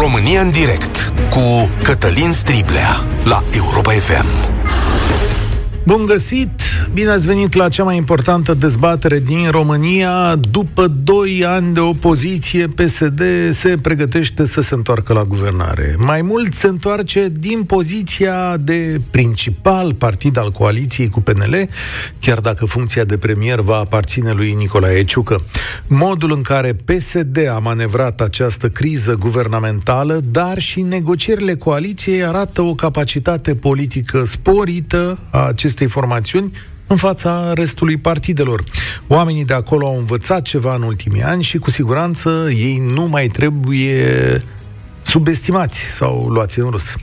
România în direct cu Cătălin Striblea la Europa FM. Bun găsit! Bine ați venit la cea mai importantă dezbatere din România. După 2 ani de opoziție, PSD se pregătește să se întoarcă la guvernare. Mai mult se întoarce din poziția de principal partid al coaliției cu PNL, chiar dacă funcția de premier va aparține lui Nicolae Ciucă. Modul în care PSD a manevrat această criză guvernamentală, dar și negocierile coaliției arată o capacitate politică sporită a acestei formațiuni în fața restului partidelor. Oamenii de acolo au învățat ceva în ultimii ani și cu siguranță ei nu mai trebuie subestimați sau luați în rus.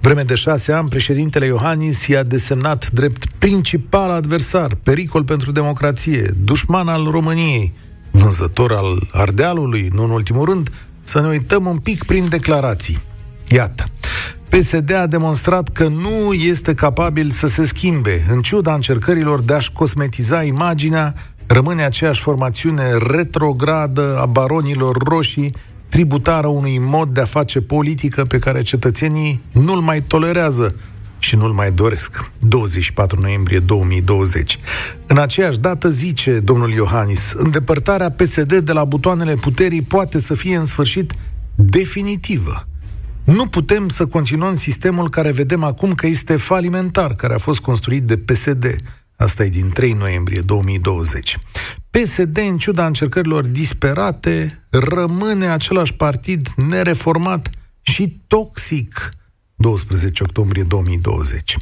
Vreme de șase ani, președintele Iohannis i-a desemnat drept principal adversar, pericol pentru democrație, dușman al României, vânzător al Ardealului, nu în ultimul rând, să ne uităm un pic prin declarații. Iată. PSD a demonstrat că nu este capabil să se schimbe. În ciuda încercărilor de a-și cosmetiza imaginea, rămâne aceeași formațiune retrogradă a baronilor roșii, tributară unui mod de a face politică pe care cetățenii nu-l mai tolerează și nu-l mai doresc. 24 noiembrie 2020. În aceeași dată zice domnul Iohannis, îndepărtarea PSD de la butoanele puterii poate să fie în sfârșit definitivă. Nu putem să continuăm sistemul care vedem acum că este falimentar, care a fost construit de PSD. Asta e din 3 noiembrie 2020. PSD, în ciuda încercărilor disperate, rămâne același partid nereformat și toxic. 12 octombrie 2020.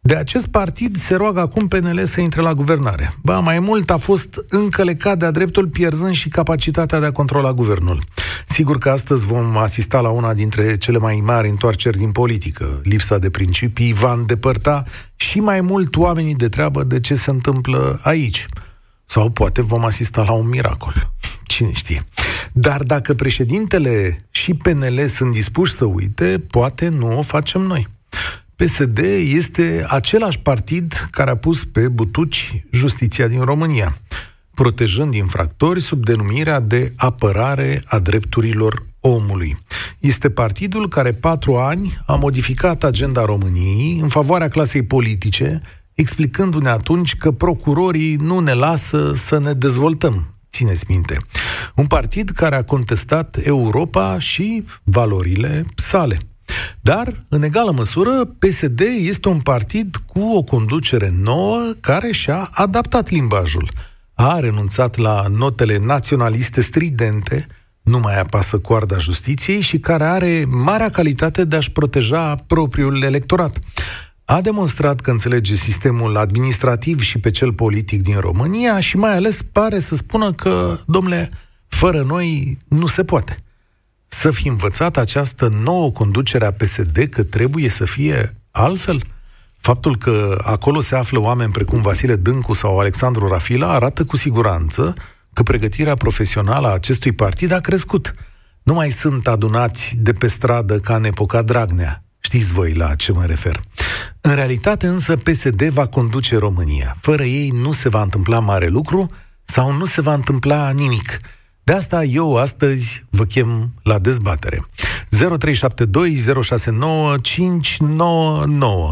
De acest partid se roagă acum PNL să intre la guvernare. Ba, mai mult a fost încălecat de-a dreptul, pierzând și capacitatea de a controla guvernul. Sigur că astăzi vom asista la una dintre cele mai mari întoarceri din politică. Lipsa de principii va îndepărta și mai mult oamenii de treabă de ce se întâmplă aici. Sau poate vom asista la un miracol. Cine știe. Dar dacă președintele și PNL sunt dispuși să uite, poate nu o facem noi. PSD este același partid care a pus pe butuci justiția din România, protejând infractori sub denumirea de apărare a drepturilor omului. Este partidul care patru ani a modificat agenda României în favoarea clasei politice, explicându-ne atunci că procurorii nu ne lasă să ne dezvoltăm. Țineți minte. Un partid care a contestat Europa și valorile sale. Dar, în egală măsură, PSD este un partid cu o conducere nouă care și-a adaptat limbajul. A renunțat la notele naționaliste stridente, nu mai apasă coarda justiției și care are marea calitate de a-și proteja propriul electorat. A demonstrat că înțelege sistemul administrativ și pe cel politic din România și mai ales pare să spună că, domnule, fără noi nu se poate să fi învățat această nouă conducere a PSD că trebuie să fie altfel? Faptul că acolo se află oameni precum Vasile Dâncu sau Alexandru Rafila arată cu siguranță că pregătirea profesională a acestui partid a crescut. Nu mai sunt adunați de pe stradă ca în epoca Dragnea. Știți voi la ce mă refer. În realitate însă PSD va conduce România. Fără ei nu se va întâmpla mare lucru sau nu se va întâmpla nimic. De asta eu astăzi vă chem la dezbatere. 0372069599.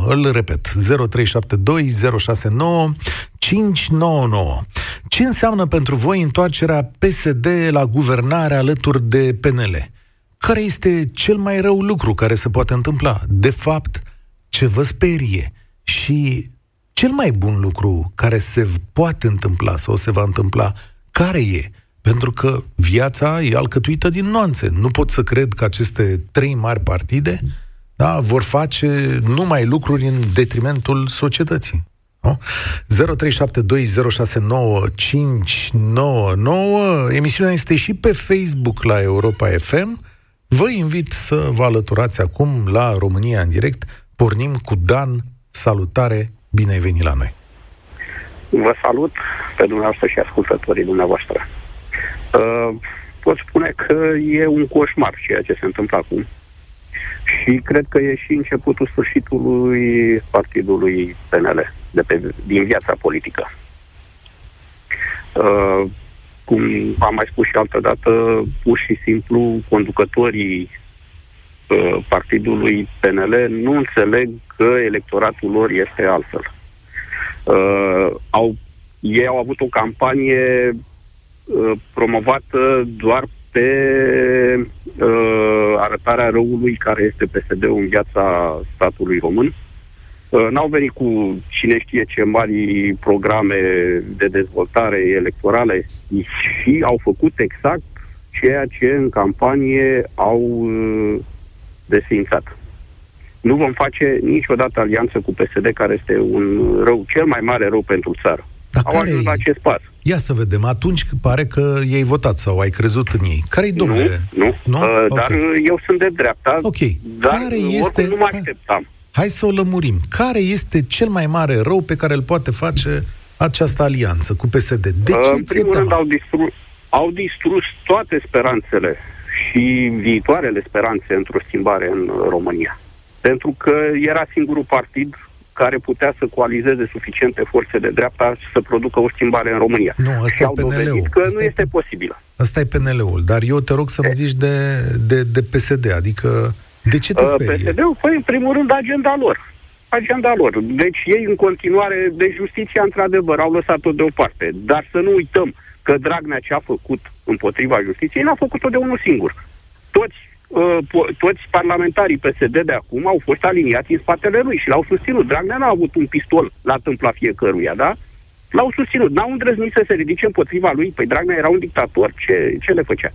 Îl repet, 0372069599. Ce înseamnă pentru voi întoarcerea PSD la guvernare alături de PNL? Care este cel mai rău lucru care se poate întâmpla? De fapt, ce vă sperie? Și cel mai bun lucru care se poate întâmpla sau se va întâmpla, care e? Pentru că viața e alcătuită din nuanțe. Nu pot să cred că aceste trei mari partide da, vor face numai lucruri în detrimentul societății. Nu? 0372069599 Emisiunea este și pe Facebook la Europa FM. Vă invit să vă alăturați acum la România în direct. Pornim cu Dan. Salutare, bine ai venit la noi. Vă salut pe dumneavoastră și ascultătorii dumneavoastră. Uh, pot spune că e un coșmar ceea ce se întâmplă acum. Și cred că e și începutul sfârșitului partidului PNL, de pe, din viața politică. Uh, cum am mai spus și altă dată, pur și simplu, conducătorii uh, partidului PNL nu înțeleg că electoratul lor este altfel. Uh, au, ei au avut o campanie uh, promovată doar pe uh, arătarea răului care este PSD-ul în viața statului român. Uh, n-au venit cu cine știe ce mari programe de dezvoltare electorale și au făcut exact ceea ce în campanie au uh, desfințat. Nu vom face niciodată alianță cu PSD, care este un rău, cel mai mare rău pentru țară. Dar au ajuns la acest pas. Ia să vedem. Atunci pare că i-ai votat sau ai crezut în ei. Care-i, domnule? Nu, nu. nu? Uh, okay. dar eu sunt de dreapta. Ok. Dar care este... nu mă așteptam. Hai să o lămurim. Care este cel mai mare rău pe care îl poate face această alianță cu PSD? De ce uh, în primul rând au distrus, au distrus toate speranțele și viitoarele speranțe într-o schimbare în România. Pentru că era singurul partid care putea să coalizeze suficiente forțe de dreapta să producă o schimbare în România. Nu, asta și au dovedit că asta nu este posibilă. Asta e PNL-ul, dar eu te rog să-mi zici de, de, de PSD, adică de ce te uh, sperie? PSD-ul, păi, în primul rând, agenda lor. Agenda lor. Deci ei, în continuare, de justiția, într-adevăr, au lăsat-o deoparte. Dar să nu uităm că Dragnea ce a făcut împotriva justiției, n-a făcut-o de unul singur. Toți uh, toți parlamentarii PSD de acum au fost aliniați în spatele lui și l-au susținut. Dragnea n-a avut un pistol la tâmpla fiecăruia, da? L-au susținut. N-au îndrăznit să se ridice împotriva lui. Păi Dragnea era un dictator. Ce, ce le făcea?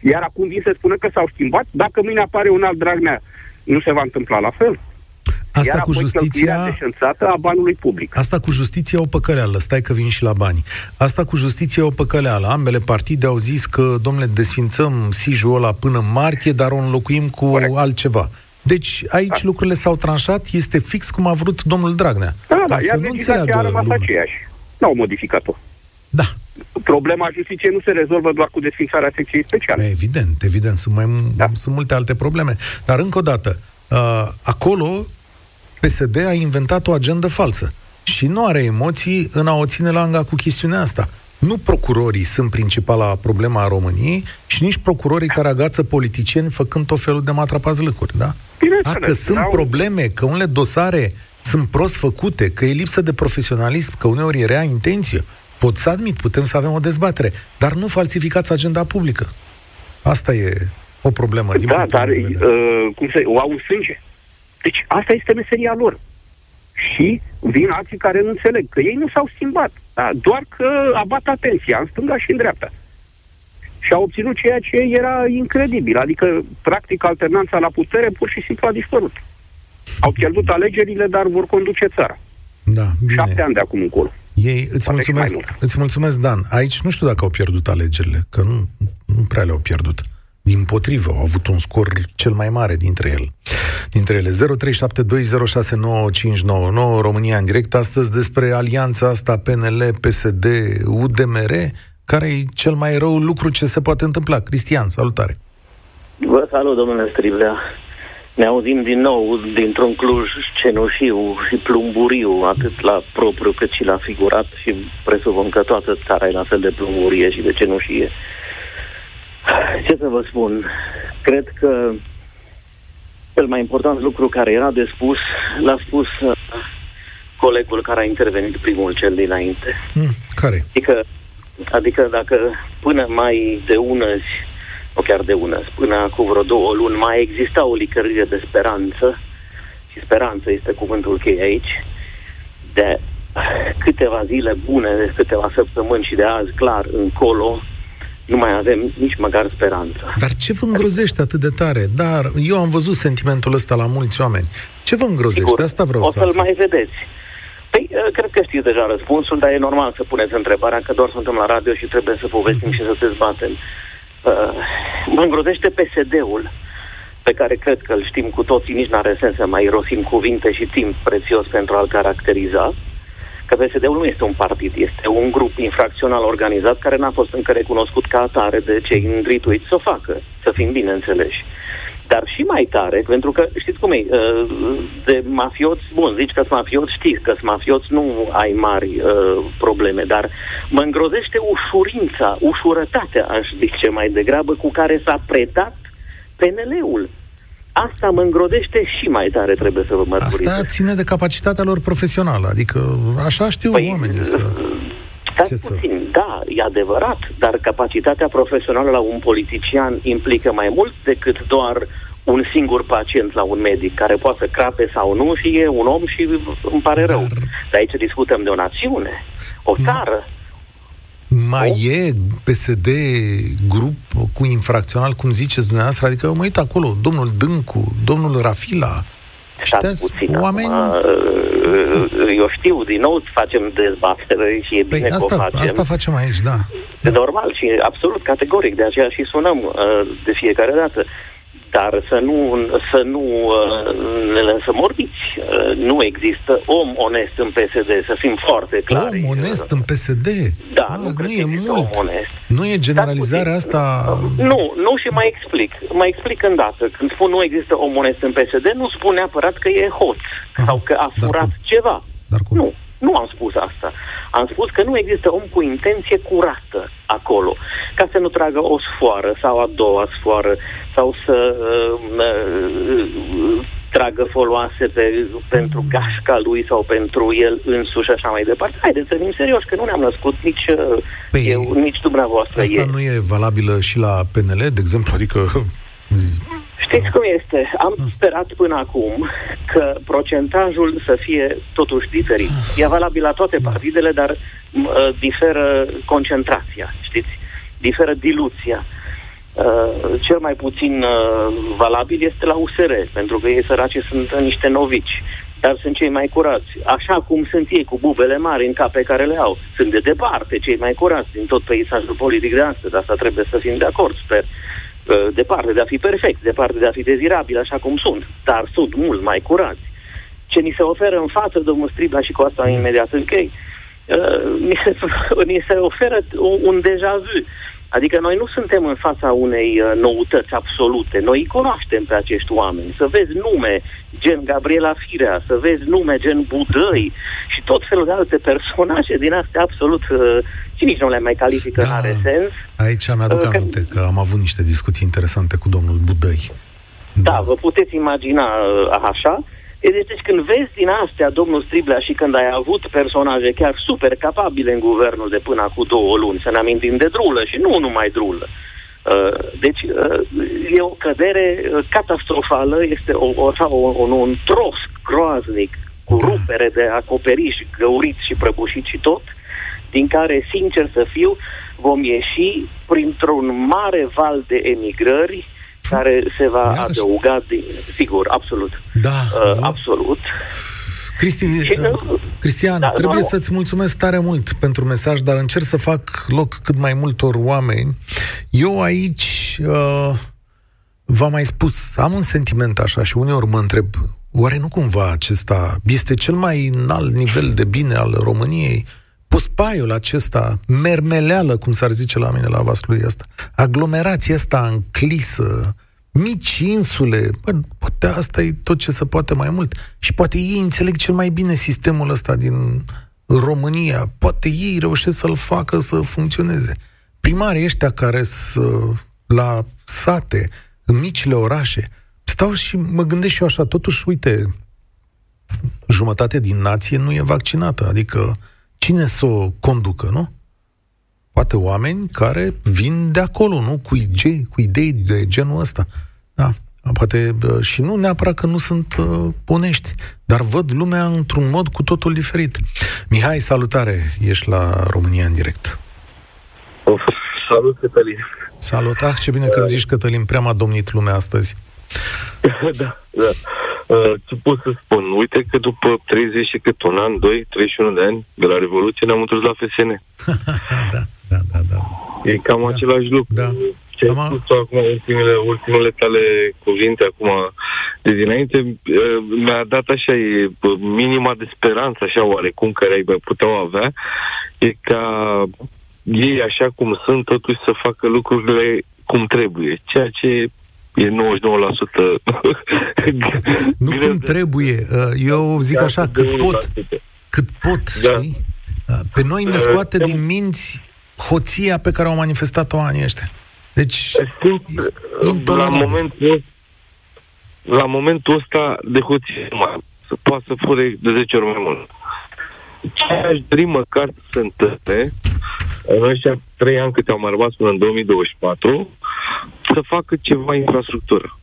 Iar acum vin să spună că s-au schimbat. Dacă mâine apare un alt Dragnea, nu se va întâmpla la fel? Asta Iar cu justiția... a banului public. Asta cu justiția o păcăleală, stai că vin și la bani. Asta cu justiția o păcăleală. Ambele partide au zis că, domnule, desfințăm sijul ăla până în martie, dar o înlocuim cu Corect. altceva. Deci aici da. lucrurile s-au tranșat, este fix cum a vrut domnul Dragnea. Da, da, iar legislația a rămas aceeași. N-au modificat-o. Da. Problema justiției nu se rezolvă doar cu desfințarea secției speciale. Evident, evident. Sunt, mai, da. sunt multe alte probleme. Dar încă o dată, uh, acolo PSD a inventat o agendă falsă și nu are emoții în a o ține langa cu chestiunea asta. Nu procurorii sunt principala problema a României și nici procurorii care agață politicieni făcând tot felul de matrapazlăcuri, da? Dacă sunt probleme, că unele dosare sunt prost făcute, că e lipsă de profesionalism, că uneori e rea intenție, pot să admit, putem să avem o dezbatere, dar nu falsificați agenda publică. Asta e o problemă. Da, dar uh, cum se, o au în sânge. Deci asta este meseria lor. Și vin alții care nu înțeleg că ei nu s-au schimbat, da? doar că abat atenția în stânga și în dreapta. Și au obținut ceea ce era incredibil, adică, practic, alternanța la putere pur și simplu a dispărut. Au pierdut alegerile, dar vor conduce țara. Da, bine. Șapte ani de acum încolo. Ei, îți mulțumesc, îți mulțumesc, Dan. Aici nu știu dacă au pierdut alegerile, că nu, nu prea le-au pierdut. Din potrivă, au avut un scor cel mai mare dintre ele. Dintre ele 0372069599 România în direct astăzi despre alianța asta PNL, PSD, UDMR, care e cel mai rău lucru ce se poate întâmpla. Cristian, salutare! Vă salut, domnule Striblea. Ne auzim din nou dintr-un Cluj cenușiu și plumburiu, atât la propriu cât și la figurat și presupun că toată țara e la fel de plumburie și de cenușie. Ce să vă spun? Cred că cel mai important lucru care era de spus, l-a spus uh, colegul care a intervenit primul cel dinainte. Mm, care? Adică, adică dacă până mai de ună zi, o chiar de ună până acum vreo două luni, mai exista o licărire de speranță, și speranță este cuvântul cheie aici, de câteva zile bune, de câteva săptămâni și de azi clar încolo, nu mai avem nici măcar speranță. Dar ce vă îngrozește atât de tare? Dar eu am văzut sentimentul ăsta la mulți oameni. Ce vă îngrozește? Sigur, Asta vreau o să să-l aflu. mai vedeți. Păi, ă, cred că știți deja răspunsul, dar e normal să puneți întrebarea, că doar suntem la radio și trebuie să povestim și să dezbatem. Uh, mă îngrozește PSD-ul, pe care cred că îl știm cu toții, nici n-are sens să mai rosim cuvinte și timp prețios pentru a-l caracteriza. Uh, că PSD-ul nu este un partid, este un grup infracțional organizat care n-a fost încă recunoscut ca atare de cei îndrituiți să o facă, să fim bine înțeleși. Dar și mai tare, pentru că știți cum e, uh, de mafioți, bun, zici că sunt mafioți, știi că sunt mafioți, nu ai mari uh, probleme, dar mă îngrozește ușurința, ușurătatea, aș zice mai degrabă, cu care s-a pretat PNL-ul Asta mă îngrodește și mai tare, trebuie să vă mărturisesc. Asta ține de capacitatea lor profesională, adică așa știu păi, oamenii să... Stați Ce puțin, să... da, e adevărat, dar capacitatea profesională la un politician implică mai mult decât doar un singur pacient la un medic care poate să crape sau nu și e un om și îmi pare rău. Dar, dar aici discutăm de o națiune, o țară. Mai o? e PSD grup cu infracțional, cum ziceți dumneavoastră? Adică mă uit acolo, domnul Dâncu, domnul Rafila, Stați puțin oameni... Acum, eu știu, din nou facem dezbatere și e păi bine asta, că o facem. Asta facem aici, da. De normal și absolut categoric, de aceea și sunăm uh, de fiecare dată dar să nu, să nu uh, ne lăsăm orbiți. Uh, nu există om onest în PSD, să fim foarte clari. Om onest în PSD? Da, ah, nu, nu e mult. Om onest. Nu e generalizarea asta... Nu, nu și mai explic. Mai explic îndată. Când spun nu există om onest în PSD, nu spun neapărat că e hoț Aha, sau că a furat ceva. Dar cum? Nu. Nu am spus asta. Am spus că nu există om cu intenție curată acolo, ca să nu tragă o sfoară sau a doua sfoară sau să uh, uh, tragă foloase pe, pentru gașca lui sau pentru el însuși așa mai departe. Haideți să fim serioși, că nu ne-am născut nici uh, păi, eu, nici dumneavoastră. Asta e. nu e valabilă și la PNL, de exemplu? Adică Știți cum este? Am sperat până acum că procentajul să fie totuși diferit. E valabil la toate partidele, dar uh, diferă concentrația, știți? Diferă diluția. Uh, cel mai puțin uh, valabil este la USR, pentru că ei săraci sunt niște novici, dar sunt cei mai curați. Așa cum sunt ei cu bubele mari în cap pe care le au. Sunt de departe cei mai curați din tot peisajul politic de astăzi, asta trebuie să fim de acord, sper. Uh, departe de a fi perfect, departe de a fi dezirabil așa cum sunt, dar sunt mult mai curați. Ce ni se oferă în față, domnul Stribla, și cu asta imediat închei, uh, ni, se, ni se oferă un, un deja vu. Adică noi nu suntem în fața unei uh, noutăți absolute. Noi îi cunoaștem pe acești oameni. Să vezi nume gen Gabriela Firea, să vezi nume gen Budăi și tot felul de alte personaje din astea absolut uh, și nici nu le mai califică, da, are sens. Aici mi-aduc uh, aminte că... că am avut niște discuții interesante cu domnul Budăi. Da, da vă puteți imagina uh, așa. Deci, deci când vezi din astea, domnul Striblea, și când ai avut personaje chiar super capabile în guvernul de până cu două luni, să ne amintim de drulă și nu numai drulă, Uh, deci uh, e o cădere uh, catastrofală, este o, o, o, un, un tros groaznic cu da. rupere de acoperiș, găurit și prăbușit și tot, din care, sincer să fiu, vom ieși printr-un mare val de emigrări care se va Iarăși. adăuga, din, sigur, absolut. Da. Uh, absolut. Cristi, uh, Cristian, da, trebuie nu, să-ți mulțumesc tare mult pentru mesaj, dar încerc să fac loc cât mai multor oameni. Eu aici, uh, v-am mai spus, am un sentiment așa și uneori mă întreb, oare nu cumva acesta este cel mai înalt nivel de bine al României? Puspaiul acesta, mermeleală, cum s-ar zice la mine la Vaslui asta, aglomerația asta înclisă, mici insule, bă, poate asta e tot ce se poate mai mult. Și poate ei înțeleg cel mai bine sistemul ăsta din România, poate ei reușesc să-l facă să funcționeze. Primarii ăștia care sunt la sate, în micile orașe, stau și mă gândesc și eu așa, totuși, uite, jumătate din nație nu e vaccinată, adică cine să o conducă, nu? Poate oameni care vin de acolo, nu? Cu idei, cu idei de genul ăsta. Da. Poate și nu neapărat că nu sunt uh, onești, dar văd lumea într-un mod cu totul diferit. Mihai, salutare! Ești la România în direct. Of, salut, Cătălin! Salut! Ah, ce bine că uh. zici, Cătălin, prea m-a domnit lumea astăzi. da, da. Uh, ce pot să spun? Uite că după 30 și cât un an, 2, 31 de ani de la Revoluție ne-am întors la FSN. da, da, da, da. E cam da. același lucru. Da. Ce ai spus acum, ultimele, ultimele tale cuvinte acum de dinainte, uh, mi-a dat așa, e minima de speranță, așa oarecum, care ai mai puteau avea, e ca ei, așa cum sunt, totuși să facă lucrurile cum trebuie, ceea ce e 99%. nu cum trebuie. Uh, eu zic da, așa, cât pot. Cât pot, da. știi? Da. Pe noi ne scoate uh, din minți hoția pe care au manifestat-o anii ăștia. Deci, Simt, la momentul la momentul ăsta de hoție mai să poată să fure de 10 ori mai mult. Ce aș dori măcar să se întâmple în ăștia trei ani câte au mai rămas până în 2024, să facă ceva infrastructură.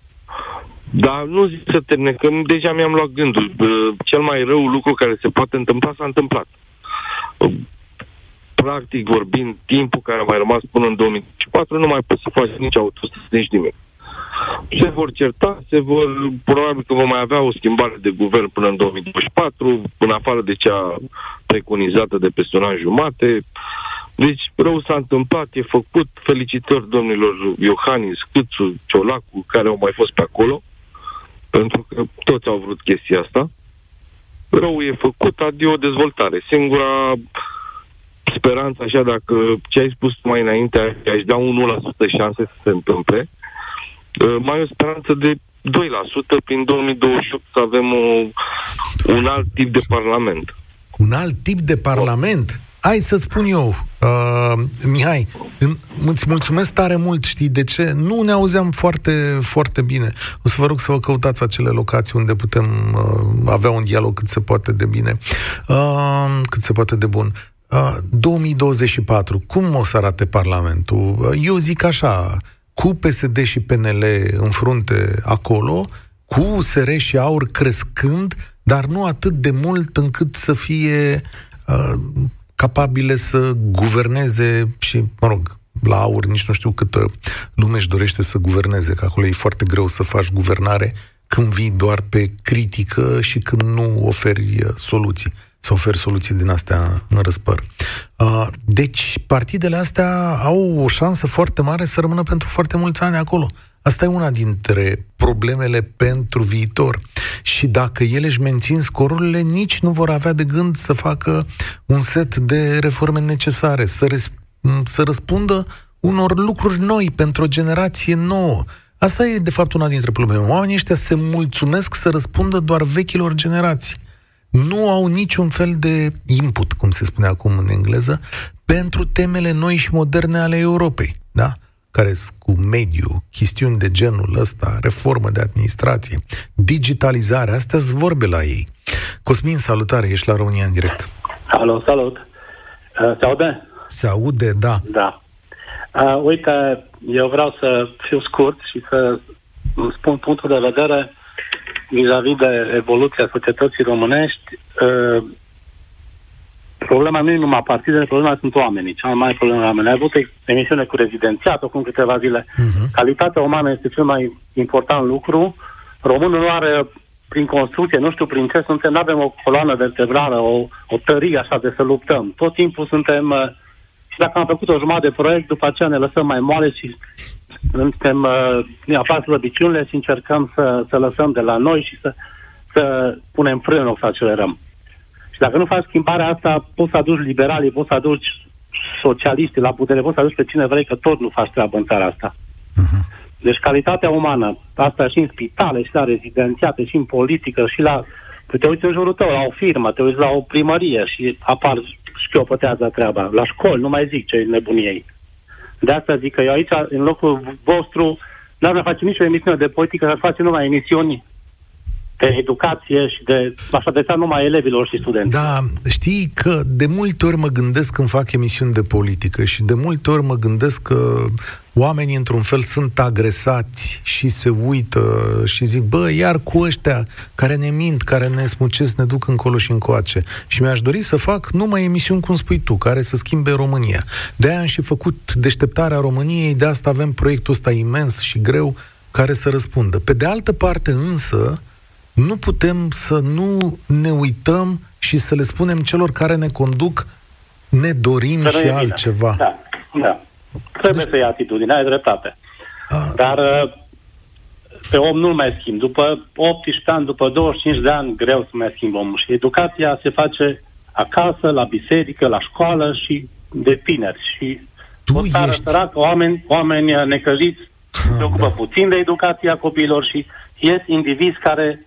Dar nu zic să termine, că deja mi-am luat gândul. Cel mai rău lucru care se poate întâmpla s-a întâmplat. Practic vorbind, timpul care a mai rămas până în 2024 nu mai poți să faci nici autostrăzi, nici nimic. Se vor certa, se vor, probabil că vom mai avea o schimbare de guvern până în 2024, în afară de cea preconizată de peste un an jumate. Deci rău s-a întâmplat, e făcut. Felicitări domnilor Iohannis, Câțu, Ciolacu, care au mai fost pe acolo, pentru că toți au vrut chestia asta. Rău e făcut, adio dezvoltare. Singura speranță, așa, dacă ce ai spus mai înainte, aș da 1% șanse să se întâmple, uh, mai e o speranță de 2% prin 2028 să avem o, un alt tip de parlament. Un alt tip de parlament? Hai să spun eu, uh, Mihai, în, îți mulțumesc tare mult, știi de ce? Nu ne auzeam foarte, foarte bine. O să vă rog să vă căutați acele locații unde putem uh, avea un dialog cât se poate de bine, uh, cât se poate de bun. Uh, 2024, cum o să arate Parlamentul? Uh, eu zic așa, cu PSD și PNL în frunte acolo, cu SR și AUR crescând, dar nu atât de mult încât să fie uh, capabile să guverneze și, mă rog, la aur nici nu știu câtă lume își dorește să guverneze, că acolo e foarte greu să faci guvernare când vii doar pe critică și când nu oferi uh, soluții, să oferi soluții din astea în răspăr. Uh, deci, partidele astea au o șansă foarte mare să rămână pentru foarte mulți ani acolo. Asta e una dintre problemele pentru viitor. Și dacă ele își mențin scorurile, nici nu vor avea de gând să facă un set de reforme necesare, să, res- să răspundă unor lucruri noi pentru o generație nouă. Asta e, de fapt, una dintre probleme. Oamenii ăștia se mulțumesc să răspundă doar vechilor generații. Nu au niciun fel de input, cum se spune acum în engleză, pentru temele noi și moderne ale Europei. Da? Care sunt cu mediu, chestiuni de genul ăsta, reformă de administrație, digitalizare, astea sunt vorbe la ei. Cosmin, salutare, ești la România în direct. Alo, salut. Uh, se aude? Se aude, da. Da. Uh, uite, eu vreau să fiu scurt și să spun punctul de vedere vis-a-vis de evoluția societății românești. Uh, problema nu e numai partidele, problema sunt oamenii. Cea mai mare problemă oamenii. Ai avut emisiune cu rezidențiat acum câteva zile. Uh-huh. Calitatea umană este cel mai important lucru. Românul nu are prin construcție, nu știu prin ce suntem, nu avem o coloană vertebrală, o, o tărie așa de să luptăm. Tot timpul suntem, uh, și dacă am făcut o jumătate de proiect, după aceea ne lăsăm mai moale și suntem, uh, ne apar slăbiciunile și încercăm să, să lăsăm de la noi și să, să punem frână în să accelerăm. Dacă nu faci schimbarea asta, poți să aduci liberalii, poți să aduci socialiștii la putere, poți să aduci pe cine vrei, că tot nu faci treabă în țara asta. Uh-huh. Deci calitatea umană, asta și în spitale, și la rezidențiate, și în politică, și la... Te uiți în jurul tău, la o firmă, te uiți la o primărie și apar șchiopătează treaba. La școli, nu mai zic ce nebunie ei. De asta zic că eu aici, în locul vostru, n-ar mai face nicio emisiune de politică, ar face numai emisiuni de educație și de așa de numai elevilor și studenților. Da, știi că de multe ori mă gândesc când fac emisiuni de politică și de multe ori mă gândesc că oamenii într-un fel sunt agresați și se uită și zic, bă, iar cu ăștia care ne mint, care ne smucesc, ne duc încolo și încoace. Și mi-aș dori să fac numai emisiuni, cum spui tu, care să schimbe România. De-aia am și făcut deșteptarea României, de asta avem proiectul ăsta imens și greu care să răspundă. Pe de altă parte însă, nu putem să nu ne uităm și să le spunem celor care ne conduc ne dorim și altceva. Da, da. Trebuie deci... să iei atitudine, ai dreptate. A... Dar uh, pe om nu mai schimb. După 18 ani, după 25 de ani, greu să mai schimb omul. Și educația se face acasă, la biserică, la școală și de tineri. Și tu o țară ești... săracă, oameni, oameni necăjiți, se ocupă da. puțin de educația copiilor și ies indivizi care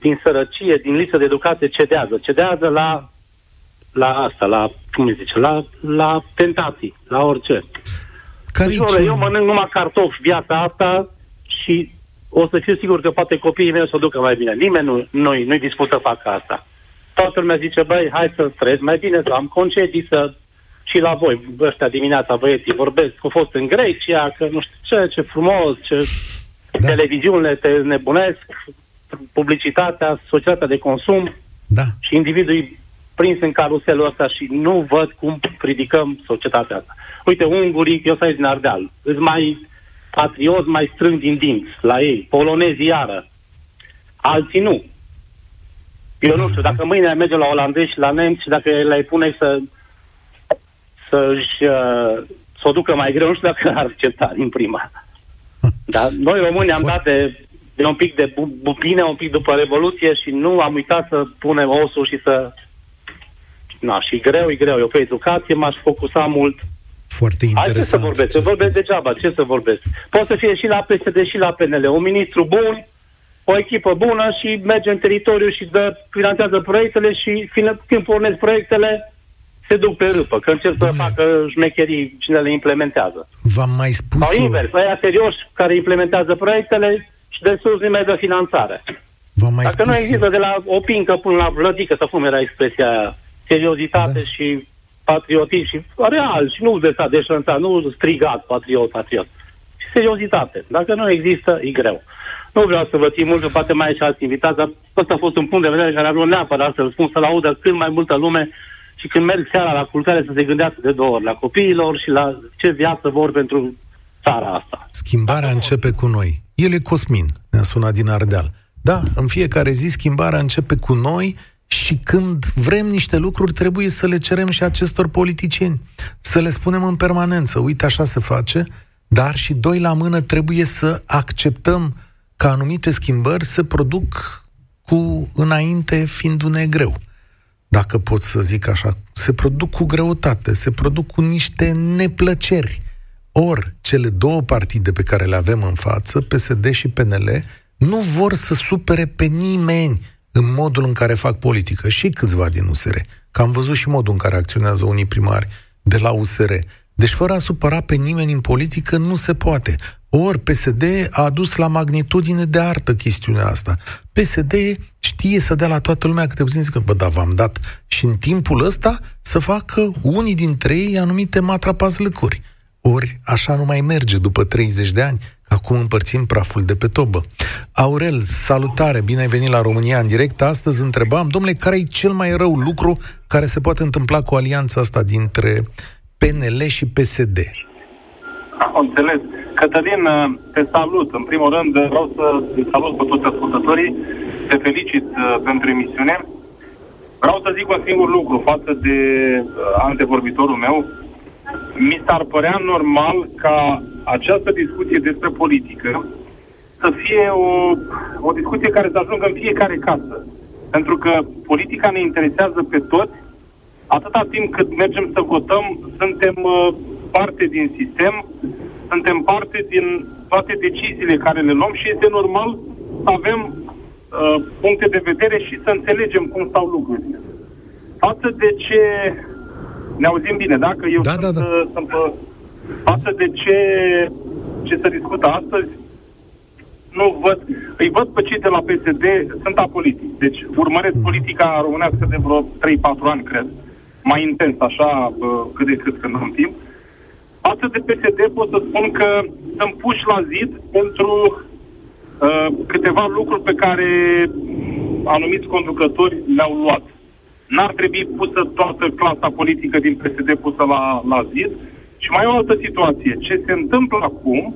din sărăcie, din lipsă de educație, cedează. Cedează la, la asta, la, cum îi zice, la, la tentații, la orice. Care deci, eu mănânc numai cartofi viața asta și o să fiu sigur că poate copiii mei o să o ducă mai bine. Nimeni nu, noi, nu-i dispus să facă asta. Toată lumea zice, băi, hai să trăiesc mai bine, să am concedii, să și la voi, ăștia dimineața băieții vorbesc, că au fost în Grecia, că nu știu ce, ce frumos, ce da. televiziunile te nebunesc, publicitatea, societatea de consum da. și individul prins în caruselul ăsta și nu văd cum ridicăm societatea asta. Uite, ungurii, eu sunt din Ardeal, îți mai patrioți, mai strâng din dinți la ei, polonezii iară, alții nu. Eu nu știu, dacă mâine merge la olandezi și la nemți și dacă le pune să să-și uh, să o ducă mai greu, nu știu dacă ar accepta din prima. Dar noi români am dat de, de un pic de bine, un pic după Revoluție și nu am uitat să punem osul și să... Na, și greu, e greu. Eu pe educație m-aș focusa mult. Foarte interesant. Hai să vorbesc, să vorbesc degeaba, ce să vorbesc? Poate să fie și la PSD și la PNL. Un ministru bun, o echipă bună și merge în teritoriu și dă, finanțează proiectele și când pornesc proiectele, se duc pe râpă, că încerc să facă șmecherii cine le implementează. V-am mai spus... Sau invers, aia serios care implementează proiectele și de sus nimeni de finanțare. V-am mai Dacă spus nu există eu. de la o pincă până la vlădică, să cum era expresia aia, seriozitate da. și patriotism și real, și nu de s-a deșantat, nu strigat patriot, patriot. Și seriozitate. Dacă nu există, e greu. Nu vreau să vă țin mult, că poate mai ai și alți invitați, dar ăsta a fost un punct de vedere care vreau neapărat să-l spun, să-l audă cât mai multă lume și când merg seara la culcare să se gândească de două ori la copiilor și la ce viață vor pentru țara asta. Schimbarea începe cu noi. El e Cosmin, ne-a sunat din Ardeal. Da, în fiecare zi schimbarea începe cu noi și când vrem niște lucruri trebuie să le cerem și acestor politicieni. Să le spunem în permanență, uite așa se face, dar și doi la mână trebuie să acceptăm că anumite schimbări se produc cu înainte fiindu-ne greu dacă pot să zic așa, se produc cu greutate, se produc cu niște neplăceri. Ori cele două partide pe care le avem în față, PSD și PNL, nu vor să supere pe nimeni în modul în care fac politică. Și câțiva din USR. Că am văzut și modul în care acționează unii primari de la USR. Deci fără a supăra pe nimeni în politică nu se poate. Ori PSD a adus la magnitudine de artă chestiunea asta. PSD știe să dea la toată lumea câte puțin zică, bă, da, v-am dat. Și în timpul ăsta să facă unii dintre ei anumite matrapazlăcuri. Ori așa nu mai merge după 30 de ani, acum împărțim praful de pe tobă. Aurel, salutare, bine ai venit la România în direct. Astăzi întrebam, domnule, care e cel mai rău lucru care se poate întâmpla cu alianța asta dintre PNL și PSD? Înțeles. Cătălin, te salut. În primul rând, vreau să te salut pe toți ascultătorii. Te felicit uh, pentru emisiune. Vreau să zic un singur lucru față de uh, antevorbitorul meu. Mi s-ar părea normal ca această discuție despre politică să fie o, o discuție care să ajungă în fiecare casă. Pentru că politica ne interesează pe toți. Atâta timp cât mergem să votăm, suntem uh, parte din sistem, suntem parte din toate deciziile care le luăm și este normal să avem uh, puncte de vedere și să înțelegem cum stau lucrurile. Față de ce ne auzim bine, dacă eu da, sunt, da, da. Uh, sunt pe, față de ce ce se discută astăzi, nu văd, îi văd pe cei de la PSD, sunt apolitici. Deci urmăresc mm. politica românească de vreo 3-4 ani, cred, mai intens, așa, uh, cât de cât când am timp. Uh, Față de PSD pot să spun că sunt puși la zid pentru uh, câteva lucruri pe care anumiți conducători le-au luat. N-ar trebui pusă toată clasa politică din PSD pusă la, la zid. Și mai e o altă situație. Ce se întâmplă acum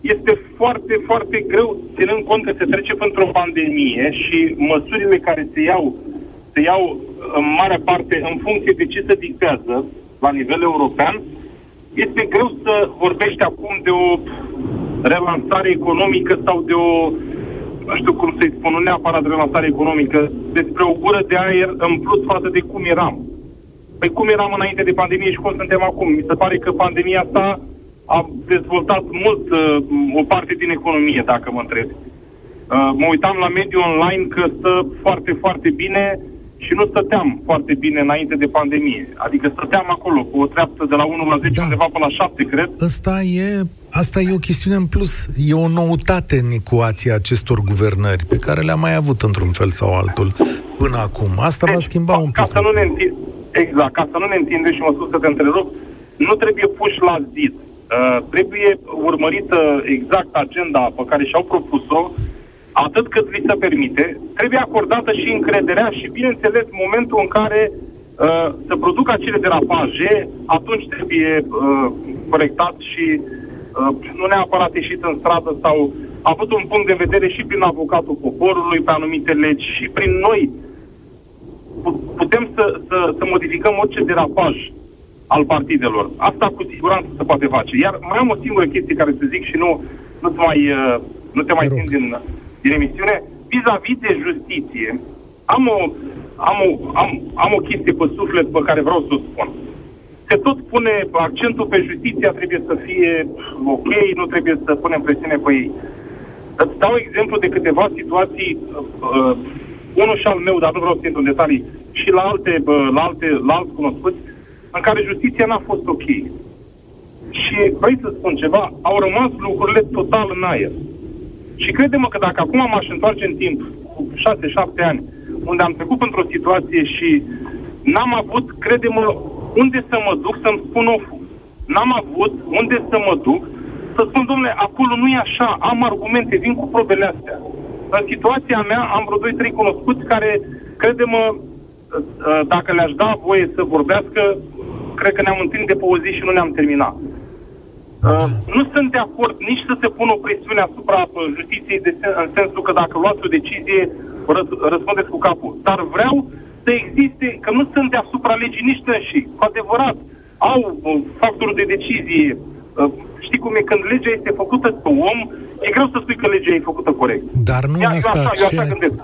este foarte, foarte greu, ținând cont că se trece pentru o pandemie și măsurile care se iau, se iau în mare parte în funcție de ce se dictează la nivel european, este greu să vorbești acum de o relansare economică sau de o, nu știu cum să-i spun, nu neapărat de relansare economică, despre o gură de aer în plus față de cum eram. Păi cum eram înainte de pandemie și cum suntem acum? Mi se pare că pandemia asta a dezvoltat mult uh, o parte din economie, dacă mă întreb. Uh, mă uitam la mediul online că stă foarte, foarte bine și nu stăteam foarte bine înainte de pandemie. Adică stăteam acolo cu o treaptă de la 1 la 10 da. undeva până la 7, cred. Asta e, asta e o chestiune în plus. E o noutate în ecuația acestor guvernări pe care le-am mai avut într-un fel sau altul până acum. Asta deci, va schimba un pic. Ca să nu ne întind, exact, ca să nu ne întindem și mă spus să te întrerup, nu trebuie puși la zid. Uh, trebuie urmărită exact agenda pe care și-au propus-o, atât cât li se permite, trebuie acordată și încrederea și, bineînțeles, momentul în care uh, să producă acele derapaje, atunci trebuie uh, corectat și uh, nu neapărat ieșit în stradă sau avut un punct de vedere și prin avocatul poporului pe anumite legi și prin noi. Putem să, să, să modificăm orice derapaj al partidelor. Asta cu siguranță se poate face. Iar mai am o singură chestie care să zic și nu, nu, te mai, uh, nu te mai țin din, din emisiune. Vis-a-vis de justiție, am o, am, o, am, am o chestie pe suflet pe care vreau să o spun. Se tot pune accentul pe justiția, trebuie să fie ok, nu trebuie să punem presiune pe ei. Îți dau exemplu de câteva situații, uh, unul și al meu, dar nu vreau să intru în detalii, și la alte, uh, la alte, la alți cunoscuți, în care justiția n-a fost ok. Și vrei să spun ceva, au rămas lucrurile total în aer. Și crede-mă că dacă acum m-aș întoarce în timp, cu 6-7 ani, unde am trecut într-o situație și n-am avut, crede-mă, unde să mă duc să-mi spun oful. N-am avut unde să mă duc să spun, domnule, acolo nu e așa, am argumente, vin cu probele astea. În situația mea am vreo 2-3 cunoscuți care, crede-mă, ă, dacă le-aș da voie să vorbească, cred că ne-am întâlnit de pe o zi și nu ne-am terminat. Uh, nu sunt de acord nici să se pună o presiune asupra uh, justiției de sen, în sensul că dacă luați o decizie, răs, răspundeți cu capul. Dar vreau să existe, că nu sunt deasupra legii nici și cu adevărat, au uh, factorul de decizie. Uh, știi cum e, când legea este făcută pe om, e greu să spui că legea e făcută corect. Dar nu Ia, asta, eu așa, ce... eu așa gândesc.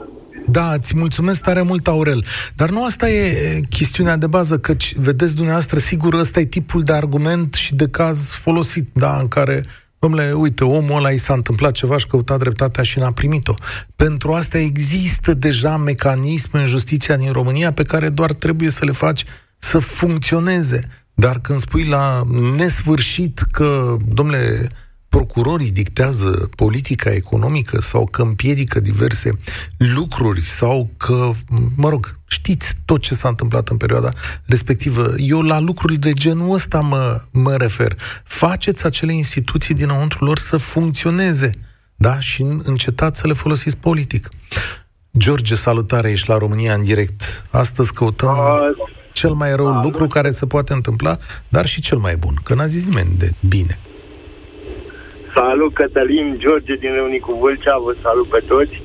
Da, îți mulțumesc tare mult, Aurel. Dar nu asta e chestiunea de bază, că vedeți dumneavoastră, sigur, ăsta e tipul de argument și de caz folosit, da, în care Domnule, uite, omul ăla i s-a întâmplat ceva și căuta dreptatea și n-a primit-o. Pentru asta există deja mecanisme în justiția din România pe care doar trebuie să le faci să funcționeze. Dar când spui la nesfârșit că, domnule, procurorii dictează politica economică sau că împiedică diverse lucruri sau că, mă rog, știți tot ce s-a întâmplat în perioada respectivă. Eu la lucruri de genul ăsta mă, mă refer. Faceți acele instituții dinăuntru lor să funcționeze, da? Și încetați să le folosiți politic. George, salutare, ești la România în direct. Astăzi căutăm uh, cel mai rău uh, lucru care se poate întâmpla, dar și cel mai bun, că n-a zis nimeni de bine. Salut, Cătălin, George din Leonicu Vâlcea, vă salut pe toți.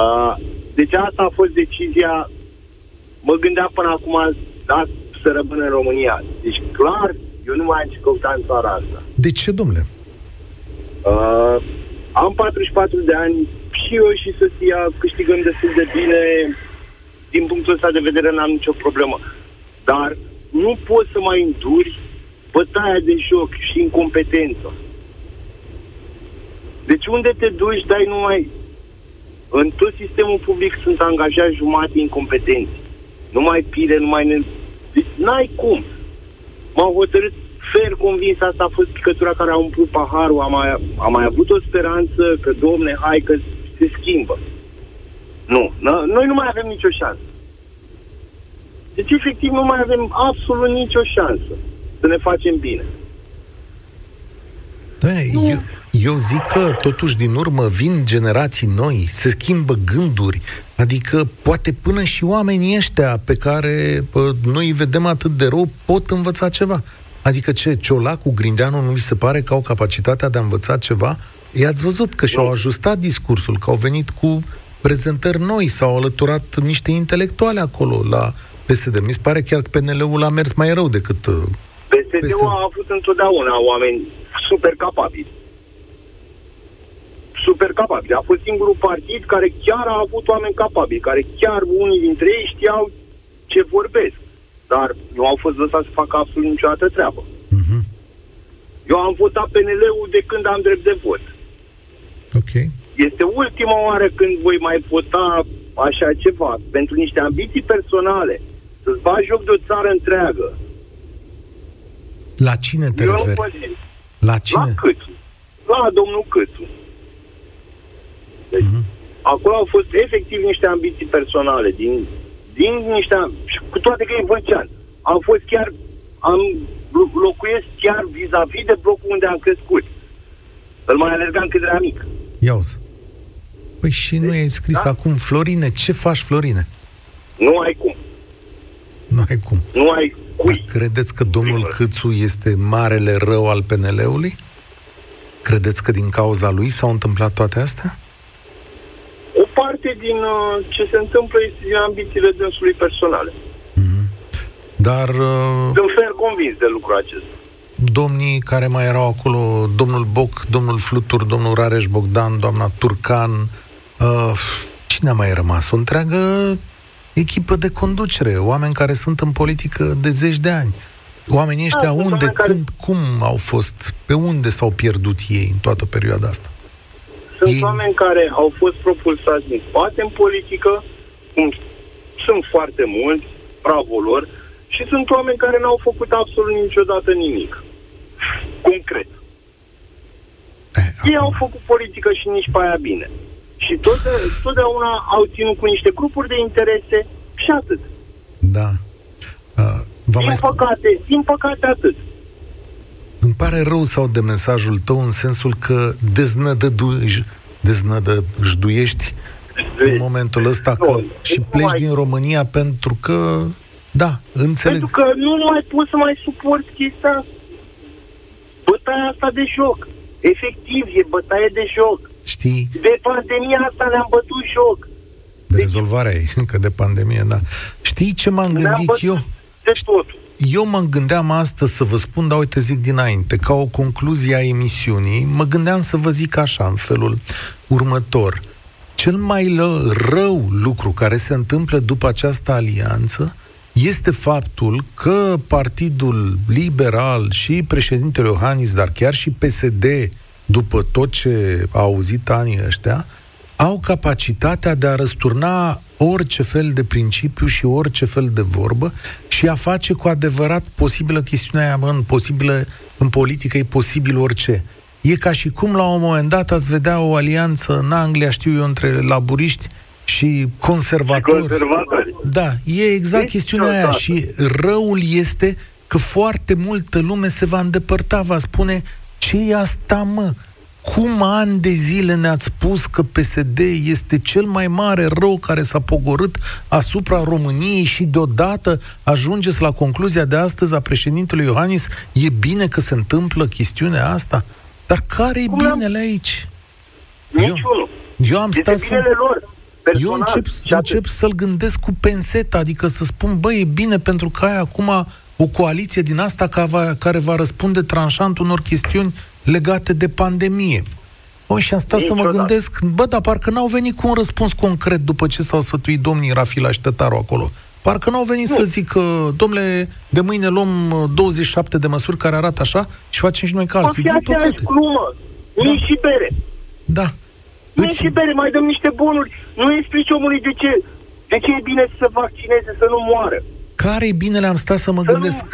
Uh, deci asta a fost decizia, mă gândeam până acum, da, să rămân în România. Deci clar, eu nu mai am ce căuta în țara asta. De ce, domnule? Uh, am 44 de ani și eu și soția câștigăm destul de bine. Din punctul ăsta de vedere n-am nicio problemă. Dar nu poți să mai înduri bătaia de joc și incompetență. Deci unde te duci, dai numai... În tot sistemul public sunt angajați jumate incompetenți. Nu mai pile, nu mai... Ne... Deci n-ai cum. M-au hotărât fer convins, asta a fost picătura care a umplut paharul, am mai, am mai avut o speranță că, domne, hai că se schimbă. Nu, noi nu mai avem nicio șansă. Deci, efectiv, nu mai avem absolut nicio șansă să ne facem bine. Da, eu, eu zic că, totuși, din urmă vin generații noi, se schimbă gânduri, adică poate până și oamenii ăștia pe care pă, noi îi vedem atât de rău pot învăța ceva. Adică ce, Ciolacu, Grindeanu nu vi se pare că au capacitatea de a învăța ceva? I-ați văzut că și-au ajustat discursul, că au venit cu prezentări noi, s-au alăturat niște intelectuale acolo la PSD. Mi se pare chiar că PNL-ul a mers mai rău decât... Uh, PSD-ul PSD. a avut întotdeauna oameni super capabili super capabili. A fost singurul partid care chiar a avut oameni capabili, care chiar unii dintre ei știau ce vorbesc. Dar nu au fost lăsați să facă absolut niciodată treabă. Uh-huh. Eu am votat PNL-ul de când am drept de vot. Ok. Este ultima oară când voi mai vota așa ceva pentru niște ambiții personale, să-ți bagi joc de o țară întreagă, La cine te eu nu referi? pot La La cine? Câțu. La domnul Câțu. Deci, Mhm. acolo au fost efectiv niște ambiții personale, din, din niște... am- și Cu toate că e văcean. Am fost chiar... Am lo- locuiesc chiar vis-a-vis de blocul unde am crescut. Îl mai alergam când era mic. Ia uzi. Păi și nu ai scris Da. acum, Florine, ce faci, Florine? Nu ai cum. Nu ai cum. Nu ai Dar cui. credeți că domnul Primul. Câțu este marele rău al PNL-ului? Credeți că din cauza lui s-au întâmplat toate astea? O parte din uh, ce se întâmplă este din ambițiile dânsului personale. Dar uh, Sunt fer convins de lucrul acesta. domnii care mai erau acolo, domnul Boc, domnul Flutur, domnul Rareș Bogdan, doamna Turcan, uh, cine a mai rămas? O întreagă echipă de conducere, oameni care sunt în politică de zeci de ani. Oamenii ăștia Da, sunt unde, oameni care- când, cum au fost, pe unde s-au pierdut ei în toată perioada asta? Sunt Ei- oameni care au fost propulsați din spate în politică, cum sunt foarte mulți, bravo lor, și sunt oameni care n-au făcut absolut niciodată nimic. Concret. Eh, Ei au acum, făcut politică și nici pe aia bine. Și tot, totdeauna au ținut cu niște grupuri de interese și atât. da. Uh, vă Din mai spun, păcate, din păcate atât. Îmi pare rău sau de mesajul tău în sensul că deznădădu- deznădăjduiești în momentul ăsta că Nu, și nu pleci mai- din România pentru că, da, înțeleg. Pentru că nu mai poți să mai suporti chestia asta. Bătaia asta de joc. Efectiv, e bătaie de joc. Știi, De pandemia asta ne-am bătut joc. de rezolvarea ei, încă de pandemie, da. Știi ce m-am Ne-am gândit bătut eu? de totul. Eu mă gândeam astăzi să vă spun, dar uite zic dinainte, ca o concluzie a emisiunii, mă gândeam să vă zic așa, în felul următor. Cel mai lă, rău lucru care se întâmplă după această alianță este faptul că Partidul Liberal și președintele Iohannis, dar chiar și PSD, după tot ce a auzit anii ăștia, au capacitatea de a răsturna orice fel de principiu și orice fel de vorbă și a face cu adevărat posibilă chestiunea aia, mă, în, posibilă, în politică e posibil orice. E ca și cum la un moment dat ați vedea o alianță în Anglia, știu eu, între laburiști și conservatori. Conservatori. Da, e exact Deci, chestiunea aia deodată. și răul este că foarte multă lume se va îndepărta, va spune ce e asta, mă? Cum ani de zile ne-ați spus că PSD este cel mai mare rău care s-a pogorât asupra României și deodată ajungeți la concluzia de astăzi a președintelui Iohannis, e bine că se întâmplă chestiunea asta? Dar care e Cum am- binele aici? Niciunul. Eu am Este stat să... binele lor. Eu Personal. încep, Și atât. încep să-l gândesc cu penseta, adică să spun, băi, e bine pentru că ai acum o coaliție din asta care va, care va răspunde tranșant unor chestiuni legate de pandemie. O, și am stat să mă Niciodată. gândesc, bă, dar parcă n-au venit cu un răspuns concret după ce s-au sfătuit domnii Rafila și Ștătaru acolo. Parcă n-au venit Nu. să zică, domnule, de mâine luăm uh, 27 de măsuri care arată așa și facem și noi ca Mă, alții. fi Din aceeași păcate. glumă. Nici și bere. Da. Nici Îți- și bere, mai dăm niște bonuri. Nu explici omului de ce, de ce e bine să se vaccineze, să nu moară. Care-i binele? Am stat să mă Să nu- gândesc.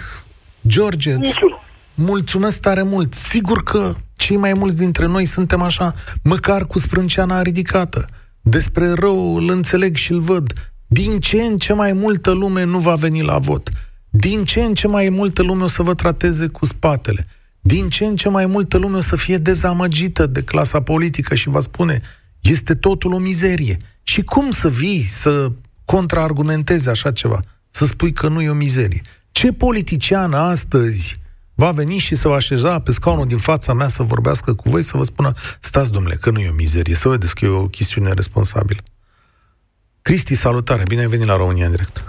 George, îți Niciunul. Mulțumesc tare mult. Sigur că cei mai mulți dintre noi suntem așa, măcar cu sprânceana ridicată. Despre rău îl înțeleg și îl văd. Din ce în ce mai multă lume nu va veni la vot. Din ce în ce mai multă lume o să vă trateze cu spatele. Din ce în ce mai multă lume o să fie dezamăgită de clasa politică și va spune este totul o mizerie. Și cum să vii să contraargumentezi așa ceva? Să spui că nu e o mizerie. Ce politician astăzi va veni și să vă așeza pe scaunul din fața mea să vorbească cu voi, să vă spună, stați, domnule, că nu e o mizerie, să vedeți că e o chestiune responsabilă. Cristi, salutare, bine ai venit la România în direct.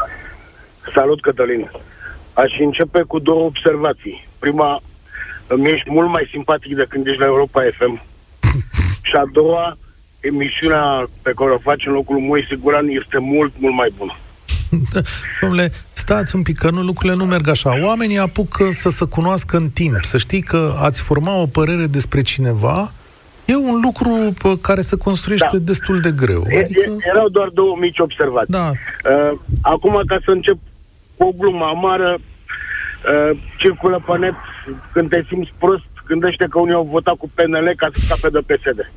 Salut, Cătălin. Aș începe cu două observații. Prima, îmi ești mult mai simpatic de când ești la Europa FM. Și a doua, emisiunea pe care o faci în locul lui Moise Guran este mult, mult mai bună. Domnule, stați un pic, că nu, lucrurile nu merg așa. Oamenii apucă să se cunoască în timp, să știi că ați forma o părere despre cineva E un lucru pe care se construiește da. destul de greu. Adică... Erau doar două mici observații. Da. Uh, acum, ca să încep cu o glumă amară, uh, circulă pe net, când te simți prost, gândește că unii au votat cu PNL ca să scape de PSD.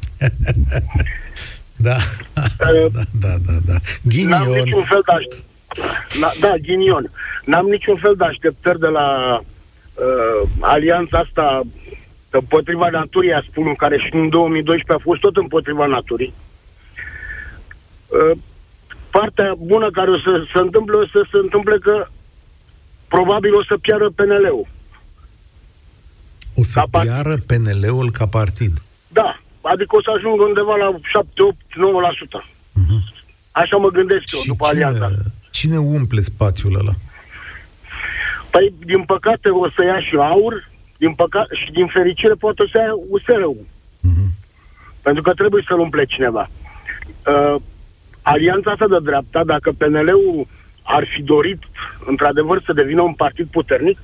da. Uh, da, da, da, da. Ghinion. N-am niciun fel de aștept... da, ghinion. N-am niciun fel de așteptări de la uh, alianța asta împotriva naturii, a spun, care și în 2012 a fost tot împotriva naturii. Uh, partea bună care o să se întâmple, o să se întâmple că probabil o să piară PNL-ul. O să ca piară partid. PNL-ul ca partid? Da, adică o să ajungă undeva la 7, 8, 9%. Uh-huh. Așa mă gândesc eu, și după cine, alianța. Cine umple spațiul ăla? Păi, din păcate, o să ia și aur, din păcate, și din fericire poate să ia USR-ul. Uh-huh. Pentru că trebuie să-l umple cineva. Uh, alianța asta de dreapta, dacă PNL-ul ar fi dorit, într-adevăr, să devină un partid puternic,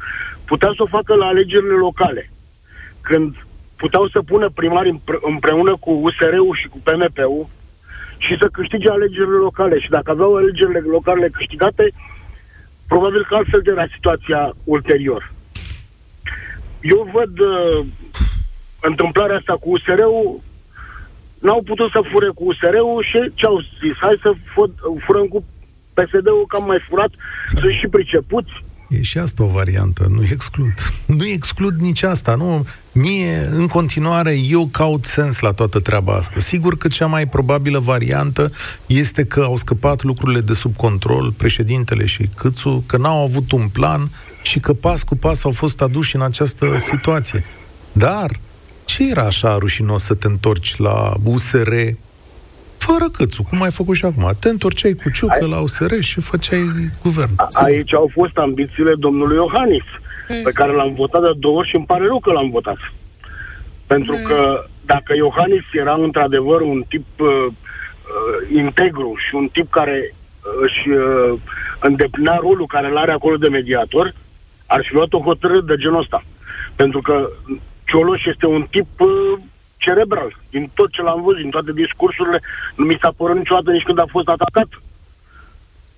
putea să o facă la alegerile locale. Când puteau să pună primari împreună cu USR-ul și cu PMP-ul și să câștige alegerile locale. Și dacă aveau alegerile locale câștigate, probabil că altfel era situația ulterior. Eu văd uh, întâmplarea asta cu USR-ul, n-au putut să fure cu USR-ul și ce au zis? Hai să furăm cu PSD-ul, că am mai furat, sunt și pricepuți. E și asta o variantă, nu exclud. Nu exclud nici asta, nu? Mie, în continuare, eu caut sens la toată treaba asta. Sigur că cea mai probabilă variantă este că au scăpat lucrurile de sub control, președintele și Câțu, că n-au avut un plan și că pas cu pas au fost aduși în această situație. Dar ce era așa rușinos să te întorci la USR fără câțu, cum ai făcut și acum? Te întorceai cu ciucă Ai... la USR și făceai guvern. A, aici au fost ambițiile domnului Iohannis, e... pe care l-am votat de două ori și îmi pare rău că l-am votat. Pentru e... că dacă Iohannis era într-adevăr un tip uh, uh, integru și un tip care își uh, îndeplinea rolul care îl are acolo de mediator, ar fi luat o hotărâre de genul ăsta. Pentru că Cioloș este un tip uh, cerebral. Din tot ce l-am văzut, din toate discursurile, nu mi s-a părut niciodată nici când a fost atacat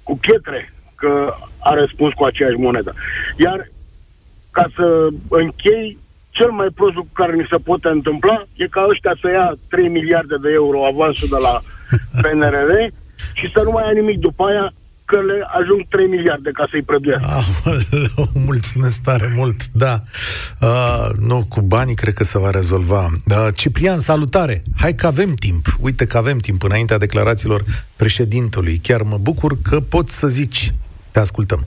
cu pietre că a răspuns cu aceeași monedă. Iar ca să închei, cel mai prost lucru care ni se poate întâmpla e ca ăștia să ia 3 miliarde de euro avansul de la PNRR și să nu mai ia nimic după aia că le ajung 3 miliarde ca să-i prăduiască. Ah, mulțumesc tare mult, da. Uh, nu, cu banii cred că se va rezolva. Uh, Ciprian, salutare! Hai că avem timp. Uite că avem timp înaintea declarațiilor președintelui. Chiar mă bucur că pot să zici. Te ascultăm.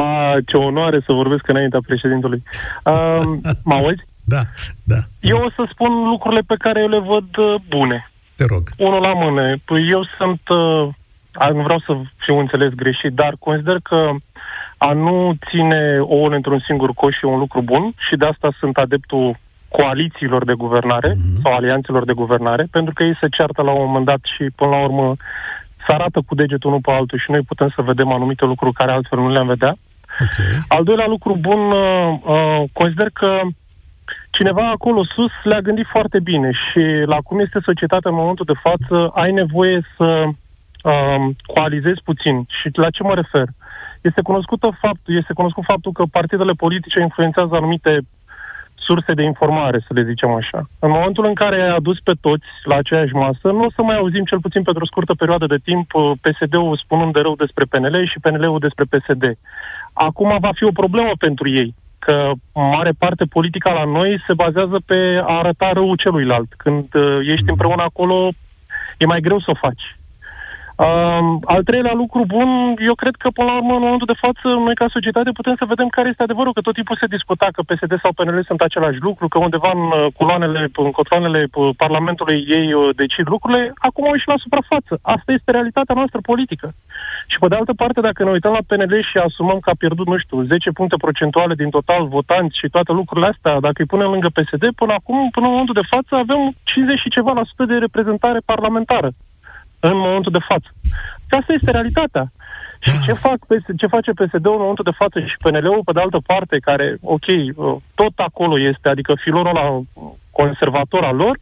A, ce onoare să vorbesc înaintea președintelui. Uh, mă auzi? Da, da. Eu o să spun lucrurile pe care eu le văd uh, bune. Te rog. Unul la mână. Păi eu sunt uh, nu vreau să fiu înțeles greșit, dar consider că a nu ține ouăle într-un singur coș e un lucru bun și de asta sunt adeptul coalițiilor de guvernare mm-hmm. sau alianțelor de guvernare, pentru că ei se ceartă la un moment dat și până la urmă se arată cu degetul unul pe altul și noi putem să vedem anumite lucruri care altfel nu le-am vedea. Okay. Al doilea lucru bun, uh, uh, consider că cineva acolo sus le-a gândit foarte bine și la cum este societatea în momentul de față, ai nevoie să uh, coalizezi puțin. Și la ce mă refer? Este, cunoscută fapt, este cunoscut faptul că partidele politice influențează anumite surse de informare, să le zicem așa. În momentul în care ai adus pe toți la aceeași masă, nu o să mai auzim cel puțin pentru o scurtă perioadă de timp uh, PSD-ul spunând de rău despre PNL și PNL-ul despre PSD. Acum va fi o problemă pentru ei, că mare parte politica la noi se bazează pe a arăta răul celuilalt. Când uh, ești împreună acolo, e mai greu să o faci. Um, al treilea lucru bun, eu cred că până la urmă, în momentul de față, noi ca societate putem să vedem care este adevărul, că tot timpul se discuta că PSD sau PNL sunt același lucru, că undeva în uh, culoanele, în controlele uh, Parlamentului ei uh, decid lucrurile, acum au ieșit la suprafață. Asta este realitatea noastră politică. Și pe de altă parte, dacă ne uităm la PNL și asumăm că a pierdut, nu știu, 10 puncte procentuale din total votanți și toate lucrurile astea, dacă îi punem lângă PSD, până acum, până în momentul de față, avem 50 și ceva la sută de reprezentare parlamentară în momentul de față. Că asta este realitatea. Și ce, fac, ce face PSD-ul în momentul de față și PNL-ul, pe de altă parte, care, ok, tot acolo este, adică filorul la conservator al lor,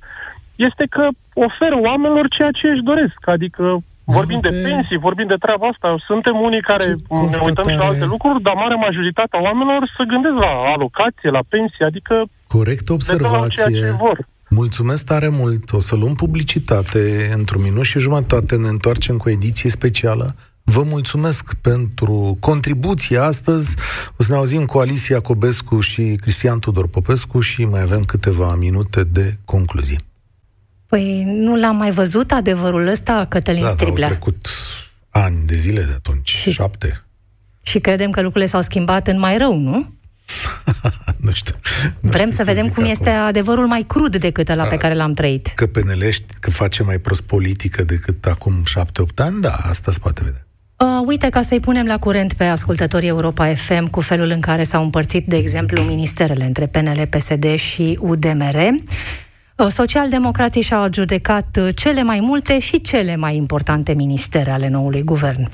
este că oferă oamenilor ceea ce își doresc. Adică Vorbim de pensii, vorbim de treaba asta. Suntem unii care ne uităm și la alte lucruri, dar marea majoritatea oamenilor se gândesc la alocație, la pensie, adică... Corect observație. Ce vor. Mulțumesc tare mult. O să luăm publicitate. Într-un minut și jumătate ne întoarcem cu o ediție specială. Vă mulțumesc pentru contribuție astăzi. O să ne auzim cu Alicia Cobescu și Cristian Tudor Popescu și mai avem câteva minute de concluzie. Păi nu l-am mai văzut adevărul ăsta, Cătălin da, Striblea. Da, au trecut ani de zile de atunci, și, șapte. Și credem că lucrurile s-au schimbat în mai rău, nu? nu știu. Nu Vrem știu să, să vedem cum acum. este adevărul mai crud decât ăla da, pe care l-am trăit. Că penelești, că face mai prost politică decât acum șapte-opt ani, da, asta se poate vedea. Uh, uite, ca să-i punem la curent pe ascultătorii Europa FM cu felul în care s-au împărțit, de exemplu, ministerele între PNL, PSD și UDMR. Uh, socialdemocrații și-au adjudecat uh, cele mai multe și cele mai importante ministere ale noului guvern.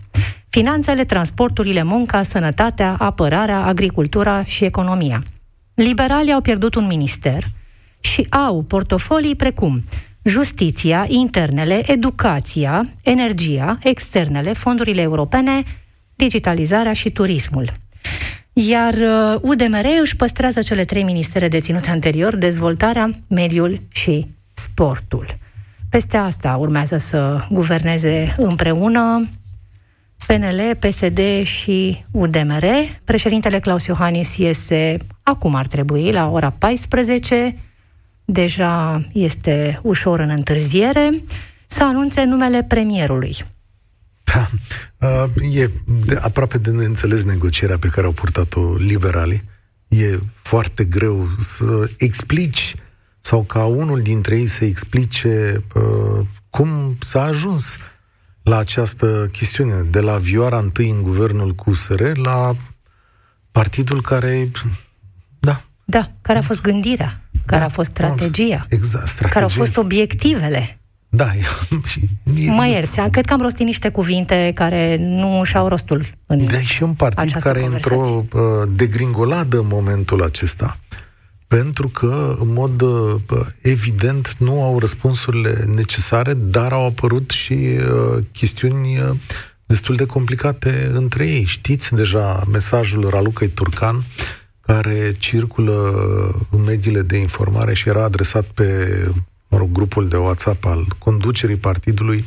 Finanțele, transporturile, munca, sănătatea, apărarea, agricultura și economia. Liberalii au pierdut un minister și au portofolii precum justiția, internele, educația, energia, externele, fondurile europene, digitalizarea și turismul. Iar UDMR uh, își păstrează cele trei ministere deținute anterior, dezvoltarea, mediul și sportul. Peste asta urmează să guverneze împreună PNL, PSD și UDMR. Președintele Claus Iohannis iese, acum ar trebui, la ora 14, deja este ușor în întârziere, să anunțe numele premierului. Da, uh, e de, aproape de neînțeles negocierea pe care au purtat-o liberalii. E foarte greu să explici sau ca unul dintre ei să explice uh, cum s-a ajuns la această chestiune, de la vioara întâi în guvernul cu USR la partidul care, da. Da, care a fost gândirea, care da, a fost strategia, exact, strategia, care au fost obiectivele. Da, e, mă ierți, cred că am rostit niște cuvinte care nu și-au rostul în Da, și un partid care e într-o uh, degringoladă în momentul acesta pentru că, în mod uh, evident, nu au răspunsurile necesare, dar au apărut și uh, chestiuni uh, destul de complicate între ei. Știți deja mesajul Ralucăi Turcan, care circulă în mediile de informare și era adresat pe mă rog, grupul de WhatsApp al conducerii partidului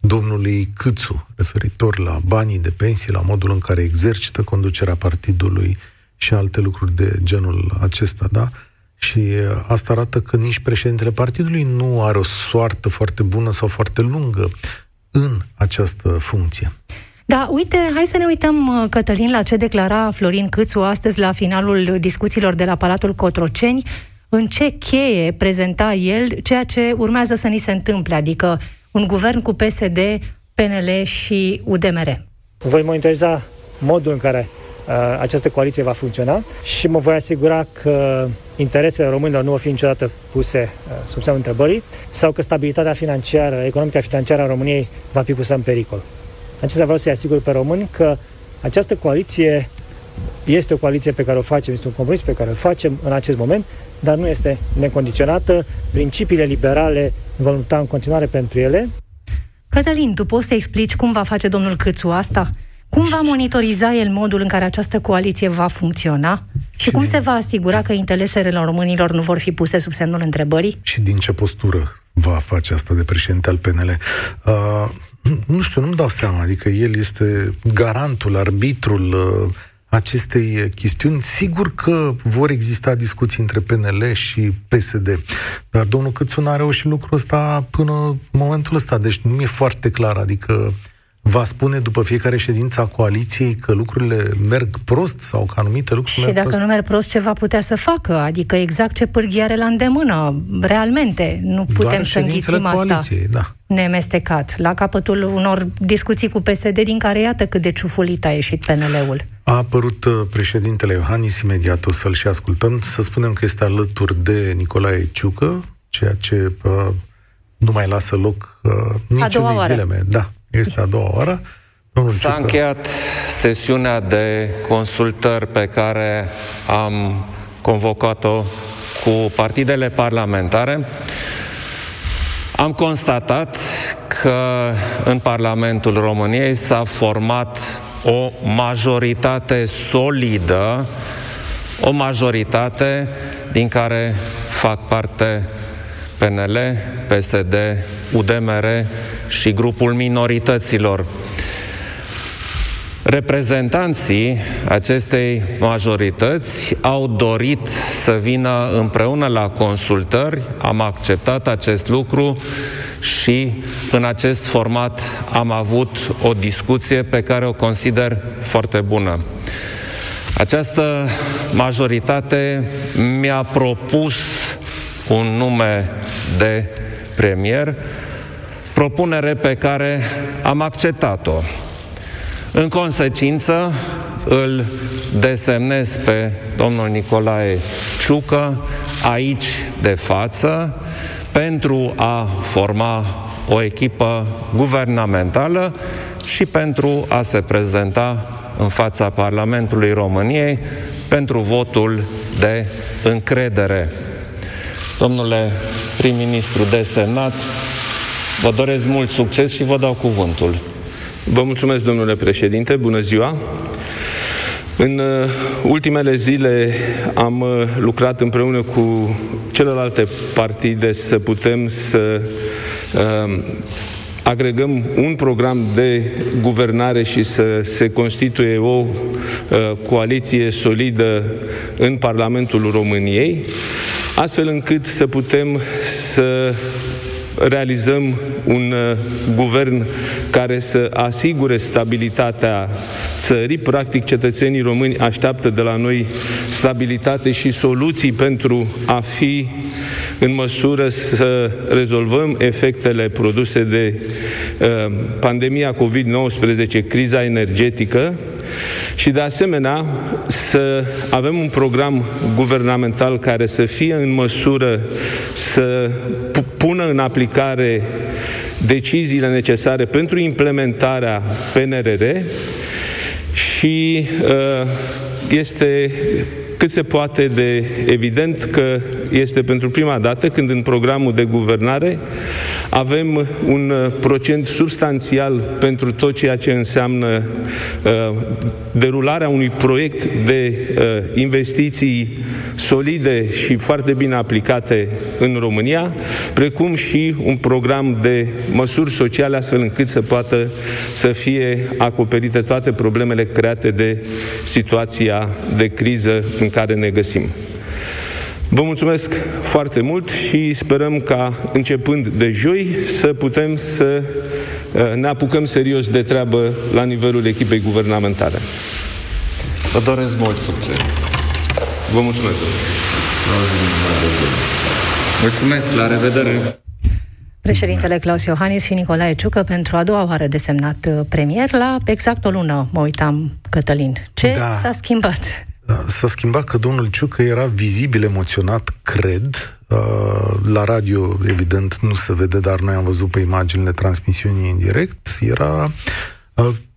domnului Câțu, referitor la banii de pensii, la modul în care exercită conducerea partidului și alte lucruri de genul acesta, da? Și uh, asta arată că nici președintele partidului nu are o soartă foarte bună sau foarte lungă în această funcție. Da, uite, hai să ne uităm, uh, Cătălin, la ce declara Florin Câțu astăzi la finalul discuțiilor de la Palatul Cotroceni, în ce cheie prezenta el ceea ce urmează să ni se întâmple, adică un guvern cu PSD, PNL și UDMR. Voi monitoriza modul în care Uh, această coaliție va funcționa și mă voi asigura că interesele românilor nu vor fi niciodată puse uh, sub semnul întrebării sau că stabilitatea financiară, economică financiară a României va fi pusă în pericol. Acesta vreau să-i asigur pe români că această coaliție este o coaliție pe care o facem, este un compromis pe care îl facem în acest moment, dar nu este necondiționată. Principiile liberale vom lupta în continuare pentru ele. Cătălin, tu poți să explici cum va face domnul Câțu asta? Cum va monitoriza el modul în care această coaliție va funcționa? Și cum se va asigura că interesele românilor nu vor fi puse sub semnul întrebării? Și din ce postură va face asta de președinte al PNL? Uh, nu știu, nu-mi dau seama. Adică el este garantul, arbitrul uh, acestei chestiuni. Sigur că vor exista discuții între PNL și PSD, dar domnul Câțu n-a reușit lucrul ăsta până în momentul ăsta. Deci nu mi-e foarte clar. Adică va spune după fiecare ședință a coaliției că lucrurile merg prost sau că anumite lucruri și merg dacă prost? nu merg prost, ce va putea să facă? Adică exact ce pârghie are la îndemână, realmente. Nu putem Doar să înghițim asta da. nemestecat. La capătul unor discuții cu PSD, din care iată cât de ciufulit a ieșit PNL-ul. A apărut uh, președintele Iohannis, imediat o să-l și ascultăm. Să spunem că este alături de Nicolae Ciucă, ceea ce uh, nu mai lasă loc uh, niciunei dileme. Da, este a doua oară. Domnul S-a Ciucă. încheiat sesiunea de consultări pe care am convocat-o cu partidele parlamentare. Am constatat că în Parlamentul României s-a format o majoritate solidă, o majoritate din care fac parte PNL, PSD, UDMR și grupul minorităților. Reprezentanții acestei majorități au dorit să vină împreună la consultări, am acceptat acest lucru și în acest format am avut o discuție pe care o consider foarte bună. Această majoritate mi-a propus un nume de premier, propunere pe care am acceptat-o. În consecință, îl desemnez pe domnul Nicolae Ciucă aici de față pentru a forma o echipă guvernamentală și pentru a se prezenta în fața Parlamentului României pentru votul de încredere. Domnule prim-ministru desemnat, vă doresc mult succes și vă dau cuvântul. Vă mulțumesc, domnule președinte, bună ziua! În uh, ultimele zile am uh, lucrat împreună cu celelalte partide să putem să uh, agregăm un program de guvernare și să se constituie o uh, coaliție solidă în Parlamentul României, astfel încât să putem să realizăm un uh, guvern care să asigure stabilitatea țării. Practic, cetățenii români așteaptă de la noi stabilitate și soluții pentru a fi în măsură să rezolvăm efectele produse de uh, pandemia COVID-19, criza energetică, și de asemenea să avem un program guvernamental care să fie în măsură să pună în aplicare deciziile necesare pentru implementarea PNRR și uh, este cât se poate de evident că este pentru prima dată când în programul de guvernare avem un uh, procent substanțial pentru tot ceea ce înseamnă uh, derularea unui proiect de uh, investiții solide și foarte bine aplicate în România, precum și un program de măsuri sociale astfel încât să poată să fie acoperite toate problemele create de situația de criză în care ne găsim. Vă mulțumesc foarte mult și sperăm ca, începând de joi, să putem să uh, ne apucăm serios de treabă la nivelul echipei guvernamentale. Vă doresc mult succes. Vă mulțumesc. Mulțumesc, la revedere. Președintele Claus Iohannis și Nicolae Ciucă pentru a doua oară desemnat uh, premier la exact o lună, mă uitam, Cătălin. Ce da. s-a schimbat? S-a schimbat că domnul Ciucă era vizibil emoționat, cred. La radio, evident, nu se vede, dar noi am văzut pe imaginile transmisiunii în direct. Era